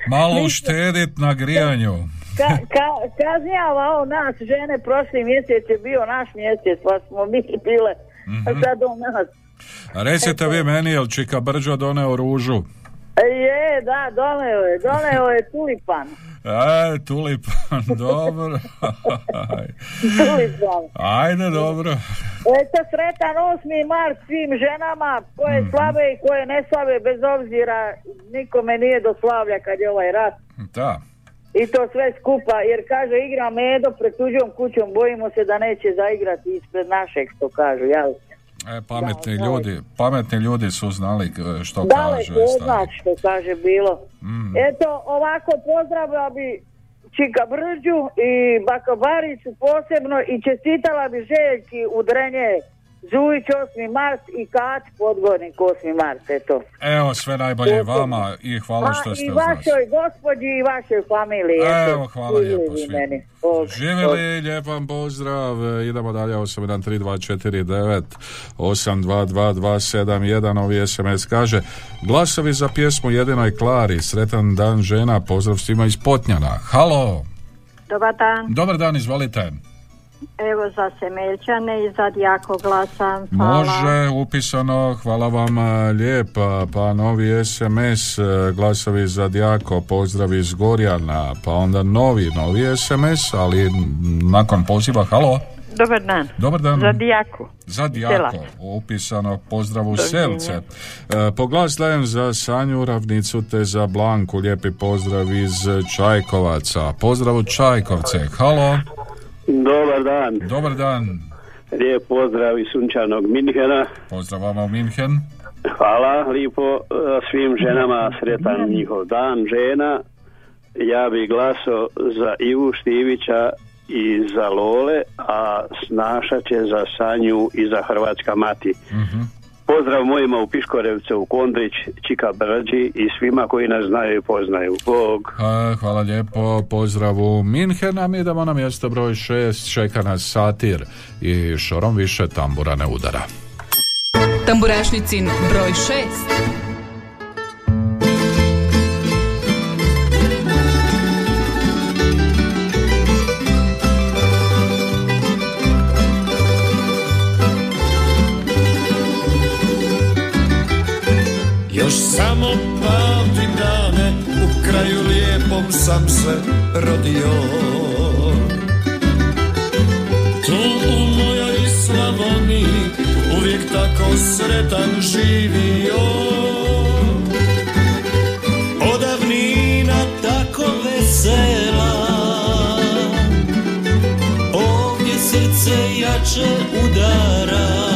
malo uštedit na grijanju. Ka, ka, kažnjava on nas, žene, prošli mjesec je bio naš mjesec, pa smo mi bile, a sad on nas. Recite vi meni, jel Čika Brđo doneo ružu? E, Je, da, doneo je, doneo je tulipan. E, tulipan, dobro. Tulipan. Ajde, dobro. Eto, sretan 8. mart svim ženama koje slave i koje ne slave, bez obzira, nikome nije do slavlja kad je ovaj rat. Da. I to sve skupa, jer kaže igra medo pred tuđom kućom, bojimo se da neće zaigrati ispred našeg, što kažu, jel? E, pametni ljudi, pametni ljudi su znali e, što stari. nas, što kaže bilo. Mm. Eto, ovako pozdravila bi Čika Brđu i Baka Baricu posebno i čestitala bi Željki u Drenje Žujić 8. mart i Kat Podgornik 8. mart, eto. Evo, sve najbolje vama i hvala A, što ste I uz nas. vašoj gospođi i vašoj familiji. eto. Evo, hvala lijepo Živjeli svima. meni. Živjeli, lijep vam pozdrav. Idemo dalje, 813249 822271, ovi SMS kaže Glasovi za pjesmu Jedinoj Klari, sretan dan žena, pozdrav svima iz Potnjana. Halo, Dobar dan. dobar dan, izvolite. Evo za Semeljčane i za Djako glasam. Hvala. Može, upisano, hvala vam lijepa, pa novi SMS, e, glasovi za Djako, pozdrav iz Gorjana, pa onda novi, novi SMS, ali nakon poziva, halo, Dobar dan. Dobar dan. Za Dijaku. za Djako, Sela. upisano, pozdrav u. Selce. E, po glas dajem za Sanju Ravnicu te za Blanku, lijepi pozdrav iz Čajkovaca, pozdrav u Čajkovce, halo, Dobar dan, dobar dan, lijep pozdrav iz sunčanog Minhena. pozdrav vama u Minhen. Hvala lijepo eh, svim ženama, sretan njihov dan žena. Ja bi glasao za Ivu Štivića i za Lole, a Snaša će za Sanju i za Hrvatska mati. Mhm. Pozdrav mojima u Piškorevcu, u Kondrić, Čika Brđi i svima koji nas znaju i poznaju. Bog. A, hvala lijepo, pozdrav u Minhena, mi idemo na mjesto broj 6, čeka nas satir i šorom više tambura ne udara. Tamburašnicin broj 6. Još samo pamtim dane U kraju lijepom sam se rodio. Tu u mojoj Slavoniji Uvijek tako sretan živio. Odavnina tako vesela. Ovdje srce jače udara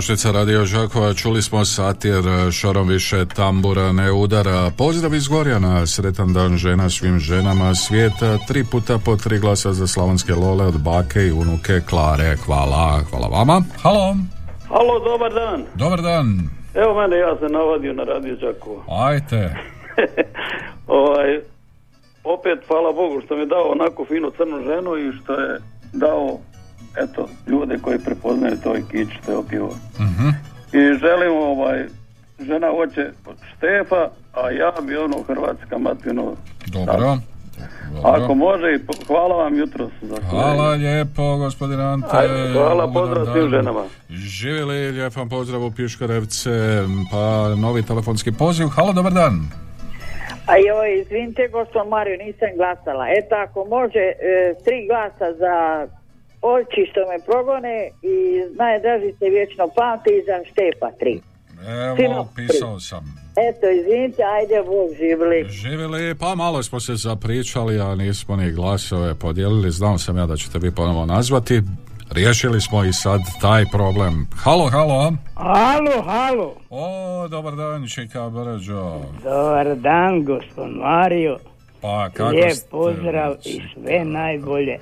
Tamburašnica Radio Žakova, čuli smo satir, šorom više tambura ne udara. Pozdrav iz Gorjana, sretan dan žena svim ženama svijeta, tri puta po tri glasa za slavonske lole od bake i unuke Klare. Hvala, hvala vama. Halo, Halo, dobar dan. dobar dan. Evo mene, ja sam navadio na radio Đakovo. Ajte. Ovaj, opet, hvala Bogu što mi je dao onako finu crnu ženu i što je dao, eto, ljude koji prepoznaju to i kić što je opio. Mhm. I želim, ovaj, žena hoće Štefa, a ja bi ono Hrvatska matino. Dobro. Ako može, hvala vam jutros za. Hvala lijepo, gospodin Ante. Ajde, hvala, pozdrav svim ženama. Živjeli, lijep vam pozdrav u Piškorevce, pa novi telefonski poziv. Halo, dobar dan. A joj, izvinite, gospod Mario, nisam glasala. Eto, ako može, e, tri glasa za oči što me progone i najdraži se vječno pamti iza Štepa 3. Evo, Sino, pisao sam. Eto, izvinite, ajde, Bog živli. Živjeli, pa malo smo se zapričali, a nismo ni glasove podijelili. Znao sam ja da ćete vi ponovo nazvati. Riješili smo i sad taj problem. Halo, halo. Halo, halo. O, dobar dan, Čika Brđo. Dobar dan, gospod Mario. Pa, kako Lijep ste? pozdrav i sve najbolje.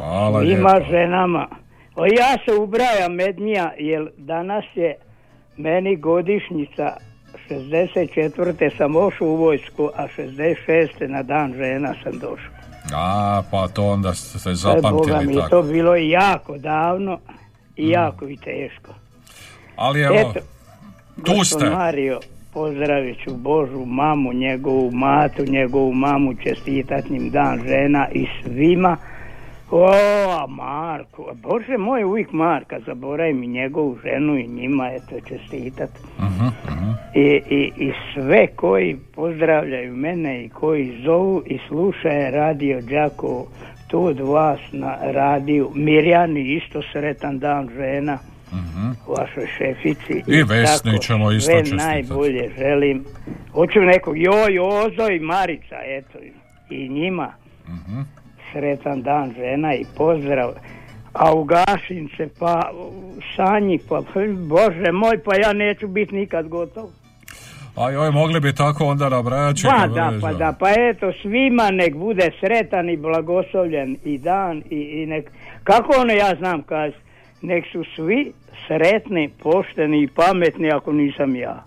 Hvala lijepo. ženama. O, ja se ubrajam mednija, jer danas je meni godišnjica 64. sam ošao u vojsku, a 66. na dan žena sam došao. A, pa to onda ste E, Boga mi zapamtili je tako. to bilo jako davno i jako i teško. Ali evo, Eto, tu ste. Mario, pozdravit ću Božu mamu, njegovu matu, njegovu mamu, čestitat njim dan žena i svima. O, a Marko, Bože moj, uvijek Marka, zaboravim i njegovu ženu i njima, eto, čestitat. Mhm, I, i, I sve koji pozdravljaju mene i koji zovu i slušaju radio Đakovo, tu od vas na radiju, Mirjani isto sretan dan žena, vašoj šefici. Mhm. I Vesni ćemo isto Sve čestitat. najbolje želim. Hoću nekog, joj, Ozo i Marica, eto, i njima. Mhm. Sretan dan žena i pozdrav. A u Gašince, pa Sanji, pa Bože moj, pa ja neću biti nikad gotov. A joj, mogli bi tako onda nabrajati. Pa da, pa da, pa eto svima nek bude sretan i blagoslovljen i dan i, i nek, kako ono ja znam kaz, nek su svi sretni, pošteni i pametni ako nisam ja.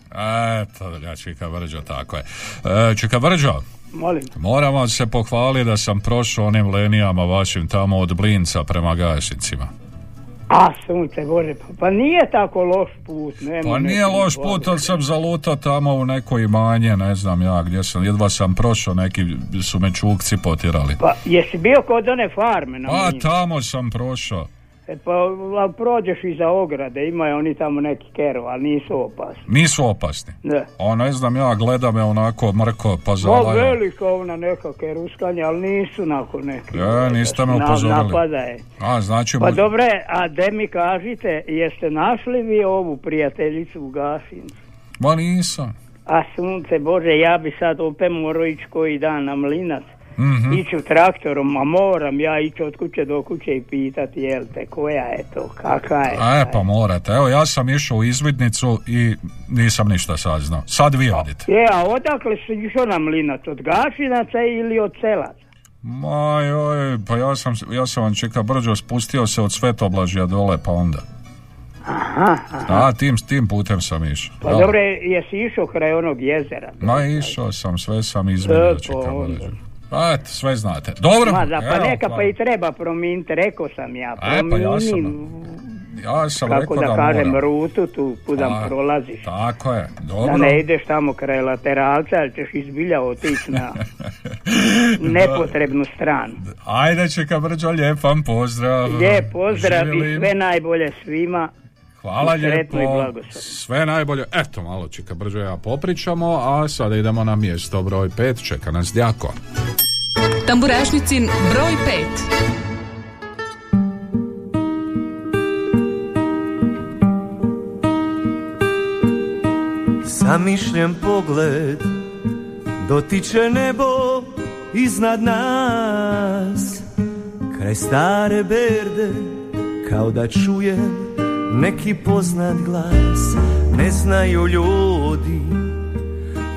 Eto, ja Čika Vrđo, tako je. E, Čika Vrđo, Molim. moram vam se pohvaliti da sam prošao onim lenijama vašim tamo od Blinca prema Gašincima. A sunce Bože, pa, pa nije tako loš put. Nema Pa nije loš put, ali sam zalutao tamo u neko imanje, ne znam ja gdje sam, jedva sam prošao, neki su me čukci potirali. Pa jesi bio kod one farme na Pa tamo sam prošao. E, pa a, prođeš iza ograde, imaju oni tamo neki kero, ali nisu opasni. Nisu opasni. Ne. A ne znam ja, gleda me onako mrko, pa Pa zalaja. velika ona neka keruskanja, ali nisu nakon neki. Ja, niste me Na- upozorili. Napadaje. A, znači... Pa dobre, a de mi kažite, jeste našli vi ovu prijateljicu u Gašincu? Ma nisam. A sunce Bože, ja bi sad opet morao ići koji dan na mlinac. Mhm. Iću traktorom, a moram ja ići od kuće do kuće i pitati jel te, koja je to, kakva je. E, pa morate. Evo, ja sam išao u izvidnicu i nisam ništa saznao. Sad vi odite. Je, a odakle si išao na mlinac, od Gašinaca ili od Celaca? Ma joj, pa ja sam, ja sam vam čeka brđo spustio se od Svetoblažja dole, pa onda. Aha, aha. A, tim, tim putem sam išao. Pa Ja. dobro, jesi išao kraj onog jezera? Ma išao sam, sve sam E, čeka pa sve znate. Dobro, Ma da, pa evo, neka pa- pa i treba promijeniti, rekao sam ja. E, pa ja sam- Ja sam kako rekao da, da, kažem, moram. rutu tu kuda A, prolaziš. Tako je, dobro. Da ne ideš tamo kraj lateralca, ali ćeš izbilja otići na nepotrebnu stranu. Ajde, čeka brđo, lijep vam pozdrav. Lijep pozdrav i Živjeli. sve najbolje svima. Hvala I i lijepo. Sve najbolje. Eto, malo brđo ja popričamo, a sada idemo na mjesto broj 5. Čeka nas Djako. Tamburašnicin broj 5. Zamišljen pogled dotiče nebo iznad nas Kraj stare berde kao da čujem neki poznat glas Ne znaju ljudi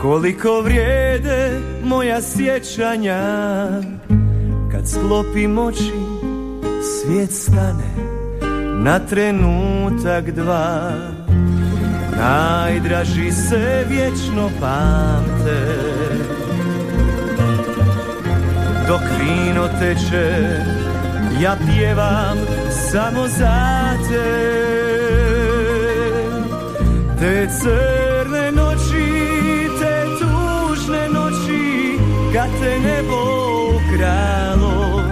koliko vrijede moja sjećanja Kad sklopim oči svijet stane na trenutak dva. Najdraži se vječno pamte. Dok vino teče Ja pjevam samo za te. Te Kad te nebo ukralo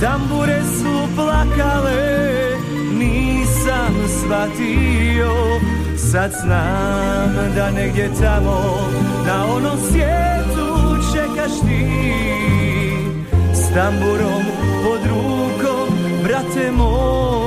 Tambure su plakale Nisam shvatio Sad znam da negdje tamo? Na onom svijetu čekaš ti S tamburom pod rukom brate moj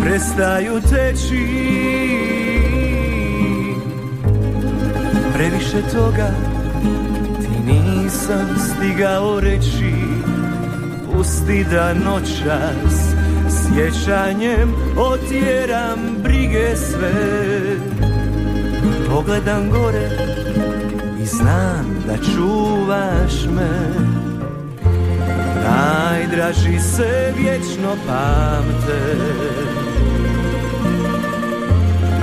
prestaju teći. Previše toga ti nisam stigao reći. Pusti da noćas sjećanjem otjeram brige sve. Pogledam gore i znam da čuvaš me. Najdraži se vječno pamte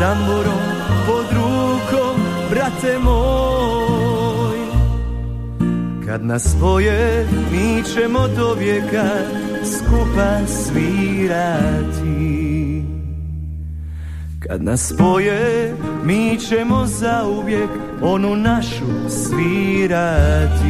tamburom pod rukom Brate moj Kad nas spoje Mi ćemo do vijeka Skupa svirati Kad nas spoje, mi ćemo zauvijek onu našu svirati.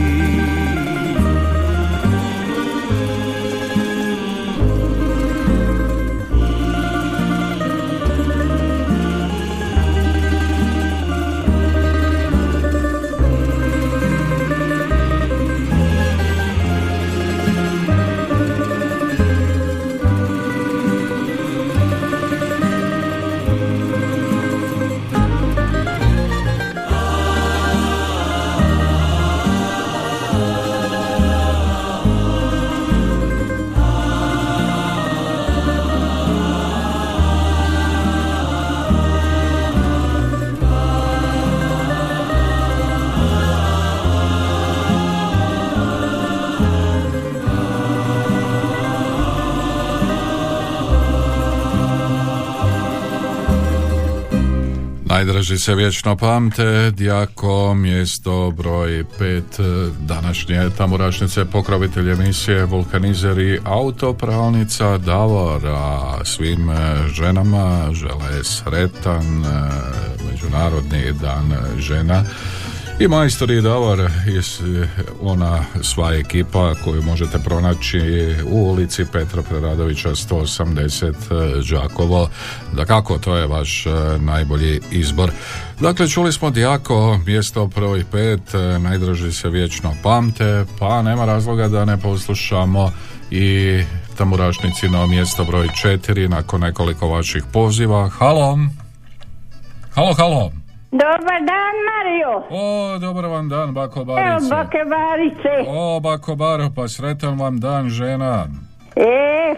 Najdraži se vječno pamte, Djako, mjesto broj pet današnje tamurašnice, pokrovitelj emisije Vulkanizer i autopralnica Davor, a svim e, ženama žele sretan e, Međunarodni dan žena. I majstor i Davor je ona sva ekipa koju možete pronaći u ulici Petra Preradovića 180 Đakovo. Da kako, to je vaš e, najbolji izbor. Dakle, čuli smo Dijako, mjesto broj pet, najdraži se vječno pamte, pa nema razloga da ne poslušamo i Tamurašnicino mjesto broj četiri nakon nekoliko vaših poziva. Halo! Halo, halo! Dobar dan, Mario. O, dobar vam dan, bako Barice. Evo, bake Barice. O, bako Baro, pa sretan vam dan, žena. E,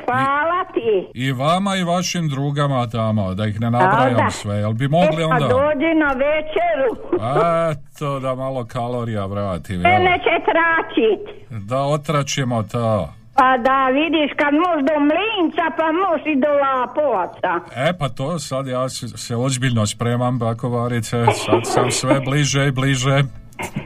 hvala ti. I vama i vašim drugama tamo, da ih ne nabrajam sve. Jel bi mogli E, pa onda... dođi na večeru. Eto, da malo kalorija vratim, E, neće tračit. Da otračimo to. Pa da vidiš kad moš do mlinca pa moš i do lapovaca. E, pa to sad ja se, se ozbiljno spremam, bako Barice. Sad sam sve bliže i bliže.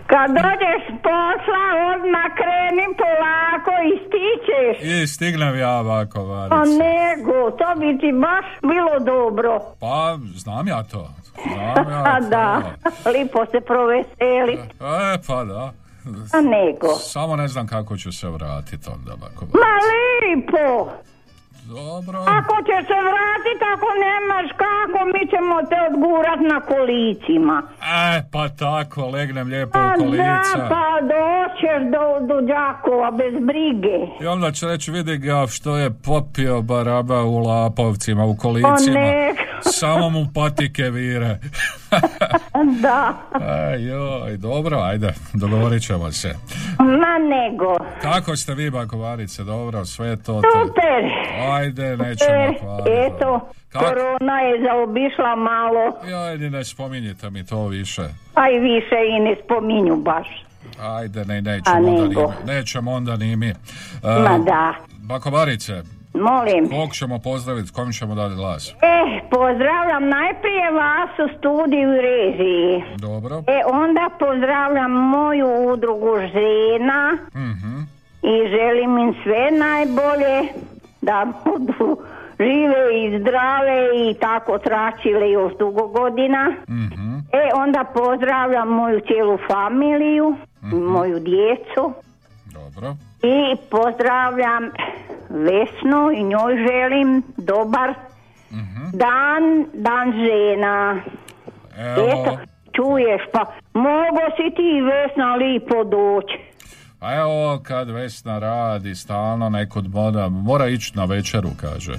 Kad dođeš posla odmah krenim polako i stićeš. I stignem ja, bako A Barice. nego, to bi ti baš bilo dobro. Pa, znam ja to. Znam ja to. da, lipo se proveseli. E, pa da. A nego. Samo ne znam kako ću se vratiti onda, bako Ma lipo. Dobro. Ako ćeš se vratiti, ako nemaš kako, mi ćemo te odgurat na kolicima. E, pa tako, legnem lijepo A u da, kolica. pa doćeš do, do Đakova bez brige. I onda će reći, vidi ga što je popio baraba u Lapovcima, u Pa kolicima. Samo mu patike vire. Da, Aj, joj, dobro, ajde, dogovorit ćemo se. ma nego. Kako ste vi, bakovarice, dobro, sve to... Super. Ajde, nećemo hvaliti. eto, Kako? korona je zaobišla malo, Joj, ni ne spominjite mi to više. a i više i ne spominju baš. Ajde, ne, nećemo onda ni. Nećemo onda ni mi. E, Ma da. Bakovarice, Molim. kog ćemo pozdraviti, kom ćemo dati glas? E, pozdravljam najprije vas u studiju i režiji. Dobro. E, onda pozdravljam moju udrugu žena Mhm. i želim im sve najbolje da budu žive i zdrave i tako tračile još dugo godina. Mhm. E, onda pozdravljam moju cijelu familiju, moju djecu Dobro. I pozdravljam Vesnu i njoj želim dobar dan, dan žena. Evo, Eto, čuješ pa, mogo si ti Vesna lipo doći. a evo kad Vesna radi stalno nekud mora, mora ići na večeru, kaže.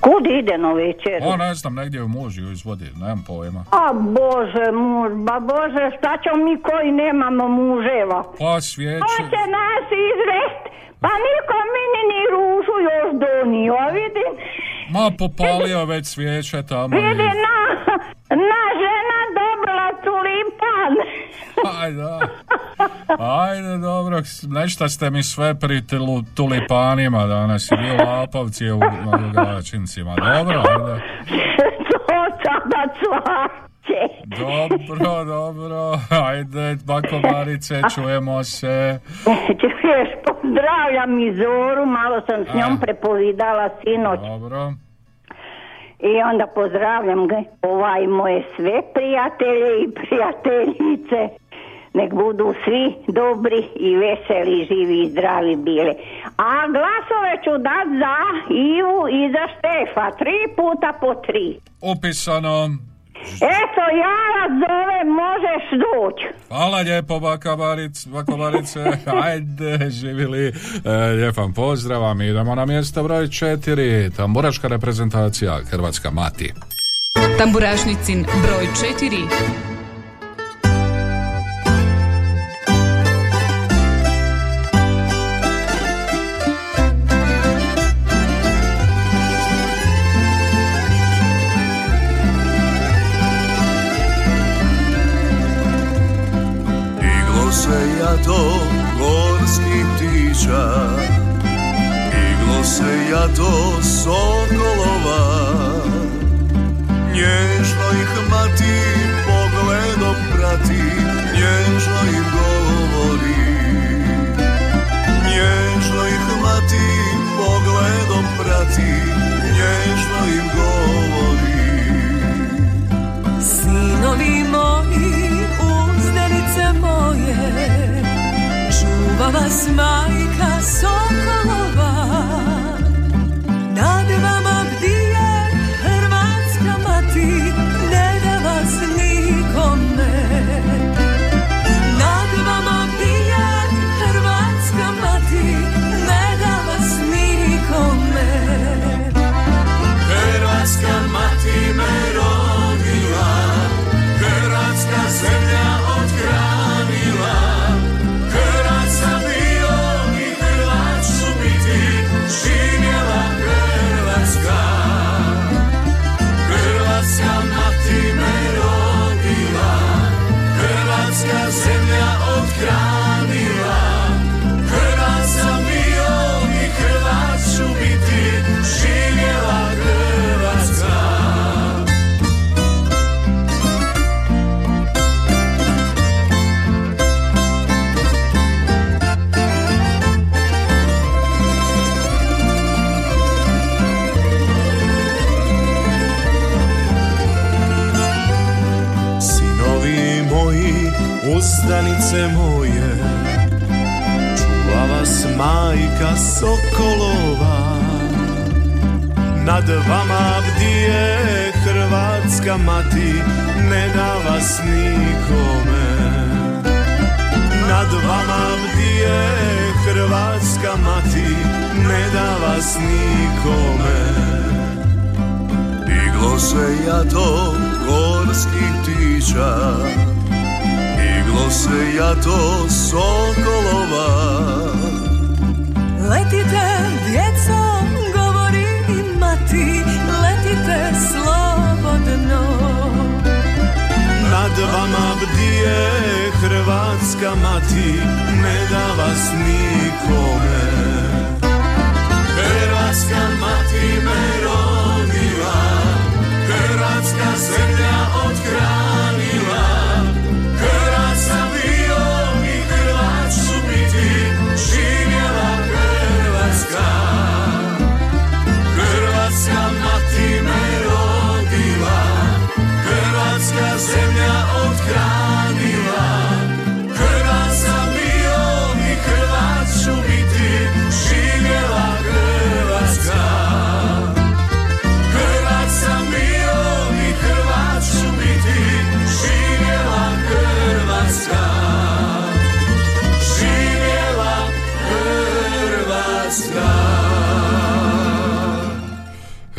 Kud ide na večeru? O, ne znam, negdje u mužiju izvodi, nemam pojma. A bože muž, ba bože, šta ćemo mi koji nemamo muževa? Pa svijeće, Ko će nas izvest? Pa niko meni ni ružu još donio, vidim. ma popalio već svijeće tamo. i- Vidi na, na žena dobila tulipan. Aj, da. Ajde, dobro, nešto ste mi sve pri tulipanima danas i vi u Lapovci u Gačincima. Dobro, ajde. to sada. Dobro, dobro, ajde, bakovarice, čujemo se. Čuješ, pozdravljam i Zoru, malo sam s njom A. prepovidala sinoć. Dobro. I onda pozdravljam ga, ovaj moje sve prijatelje i prijateljice. Nek budu svi dobri i veseli, živi i zdravi bili. A glasove ću dat za Ivu i za Štefa, tri puta po tri. Upisano. Eto, ja vas zovem, možeš doći. Hvala lijepo, bakavaric, bakovarice. Ajde, živjeli. E, lijep vam pozdrav, a mi idemo na mjesto broj četiri. Tamburaška reprezentacija, Hrvatska mati. Tamburašnicin broj 4. se jato gorskih ptića Iglo se jato sokolova Nježno ih mati pogledom prati Nježno im govori. Nježno ih mati pogledom prati Nježno im govori. Sinovi moji, uzdanice moje, čuva vas majka Sokolova. Sokolova. Nad vama bdije Hrvatska mati, ne da vas nikome. Nad vama bdije Hrvatska mati, ne da vas nikome. Iglo se jato gorskih ptića Iglo se jato sokolova Letite, djeco, govori mati, letite slobodno. Nad vama bdije Hrvatska mati Ne da vas nikome Hrvatska mati me rodila Hrvatska zemlja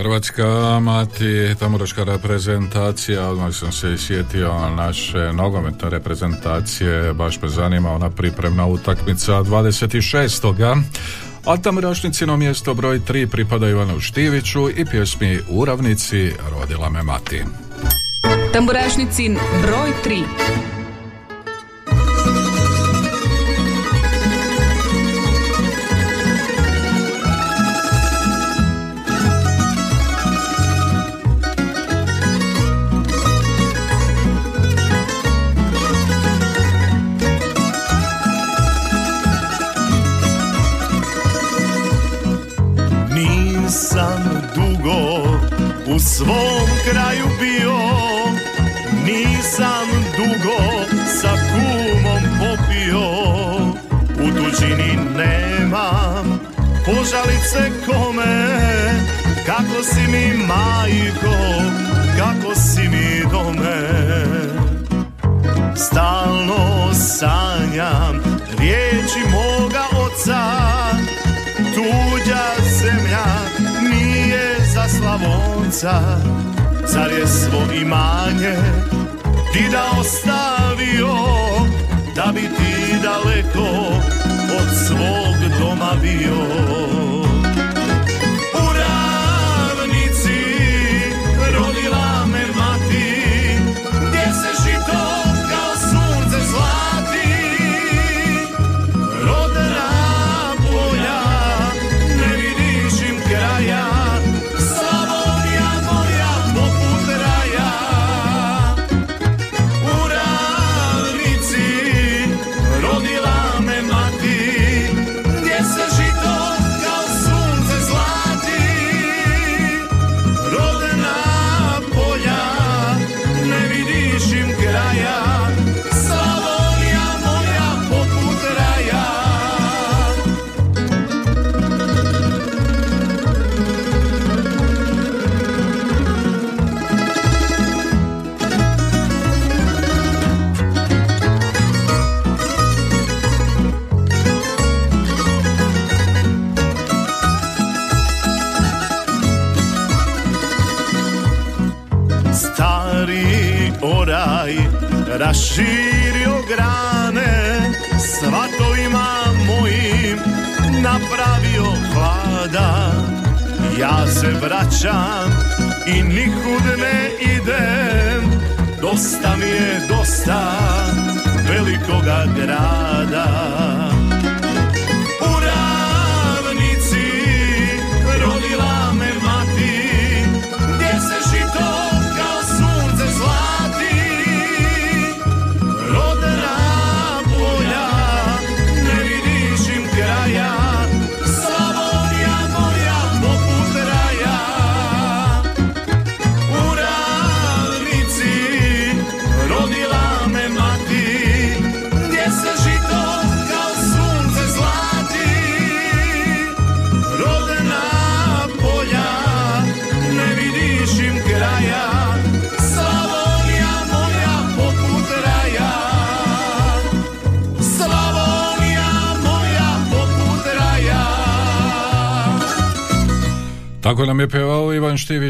Hrvatska mati, tamoraška reprezentacija, odmah sam se sjetio naše nogometne reprezentacije, baš me zanima ona pripremna utakmica 26. A tamorašnicino mjesto broj 3 pripada Ivanu Štiviću i pjesmi Uravnici rodila me mati. Tamburašnicin broj 3. svom kraju bio. Nisam dugo sa kumom popio. U tuđini nemam požalice kome. Kako si mi majko, kako si mi dome. Stalno sanjam riječi moga oca. Tuđa zemlja za Slavonca Car je svo imanje ti da ostavio Da bi ti daleko od svog doma bio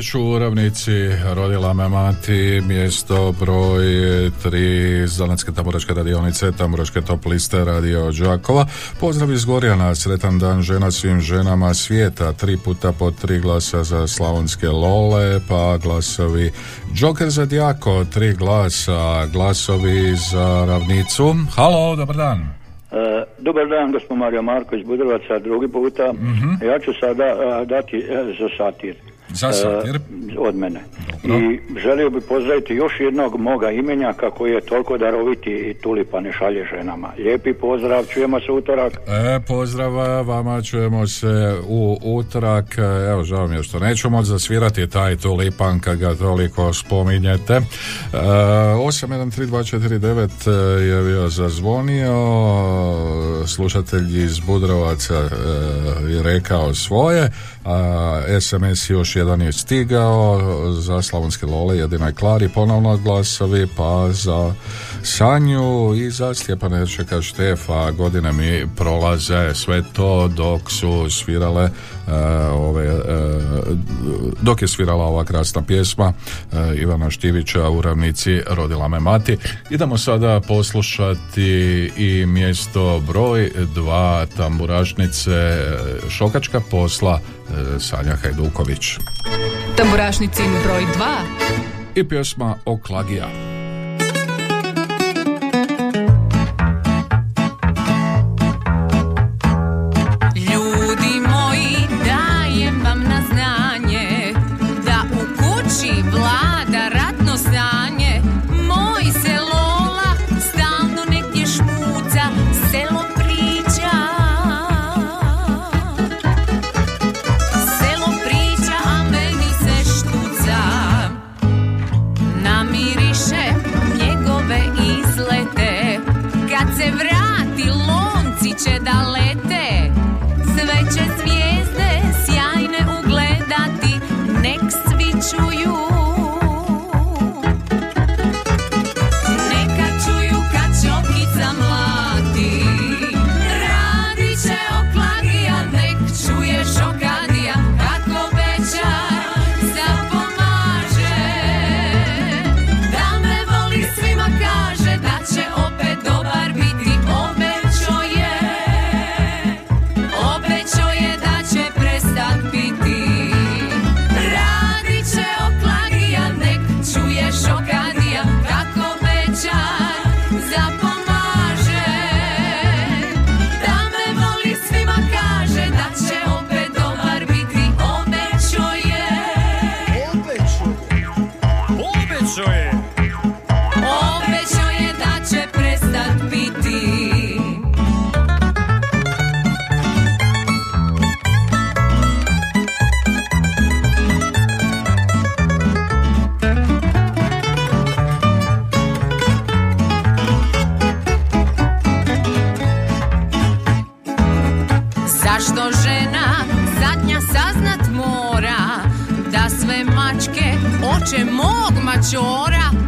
Štivić u Ravnici, rodila me mati, mjesto broj 3 Zanatske tamburačke radionice, tamburačke top liste radio Đakova. Pozdrav iz Gorjana, sretan dan žena svim ženama svijeta, tri puta po tri glasa za slavonske lole, pa glasovi Joker za Djako, tri glasa, glasovi za Ravnicu. Halo, dobar dan. E, dobar dan, gospod Mario Marković Budrovaca, drugi puta. Ja ću sada e, dati e, za satir. Za satir. E, od mene. I želio bi pozdraviti još jednog moga imenja kako je toliko daroviti i tulipane šalje ženama. Lijepi pozdrav, čujemo se utorak. E, pozdrav vama, čujemo se u utorak. E, Evo, žao mi je što neću moći zasvirati taj tulipan kad ga toliko spominjete. E, 813249 je bio zazvonio, slušatelj iz Budrovaca e, je rekao svoje, a SMS još jedan je stigao, za Slavonske Lole jedina je Klari ponovno glasovi, pa za Sanju i za Stjepana Jerčeka Štefa godine mi prolaze sve to dok su svirale e, ove, e, dok je svirala ova krasna pjesma e, Ivana Štivića u ravnici Rodila me mati. Idemo sada poslušati i mjesto broj dva tamburašnice Šokačka posla Sanja Hajduković. Tamburašnicin broj 2. I pjesma Oklagija. mycket magmatt göra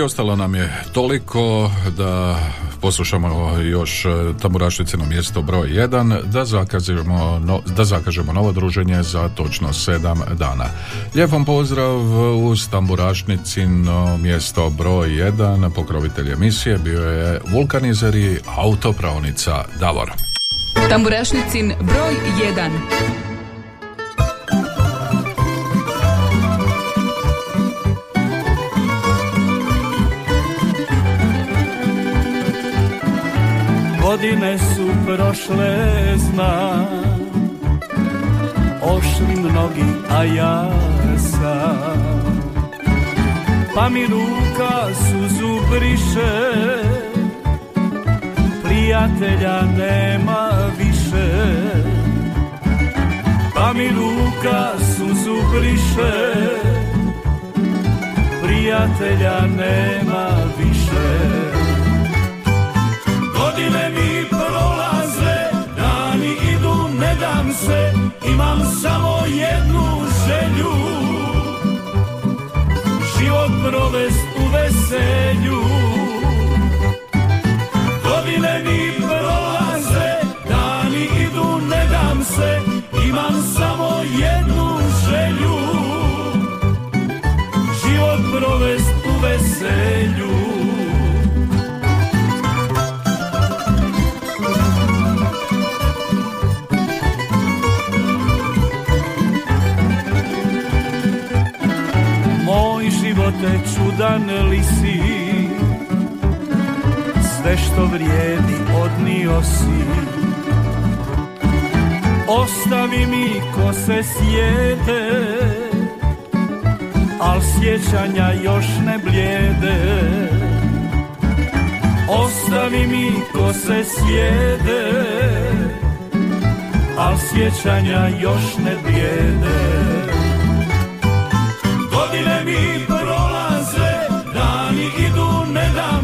I ostalo nam je toliko da poslušamo još tamburašnice na mjesto broj 1, da zakažemo, no, da zakažemo novo druženje za točno 7 dana. Lijep vam pozdrav uz tamburašnicino mjesto broj 1, pokrovitelj emisije bio je vulkanizer i autopravnica Davor. Tamburašnicin broj 1. Godine su prošle, znam. Ošli mnogi, a ja sam. Pa mi ruka suzu briše Prijatelja nema više. Pa mi ruka suzu briše Prijatelja nema imam samo jednu želju. Život provest u veselju. Čudan li si Sve što vrijedi odnio si. Ostavi mi ko se sjede Al sjećanja još ne blijede. Ostavi mi ko se sjede Al sjećanja još ne blijede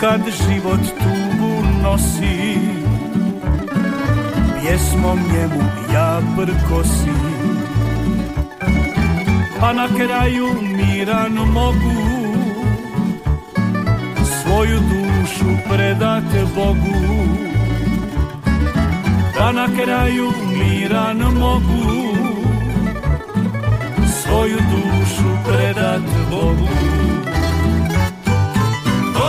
Kad život tugu nosi. Pjesmom njemu ja prkosim Pa na kraju miran mogu. Svoju dušu predat Bogu. Pa na kraju miran mogu. Svoju dušu predat Bogu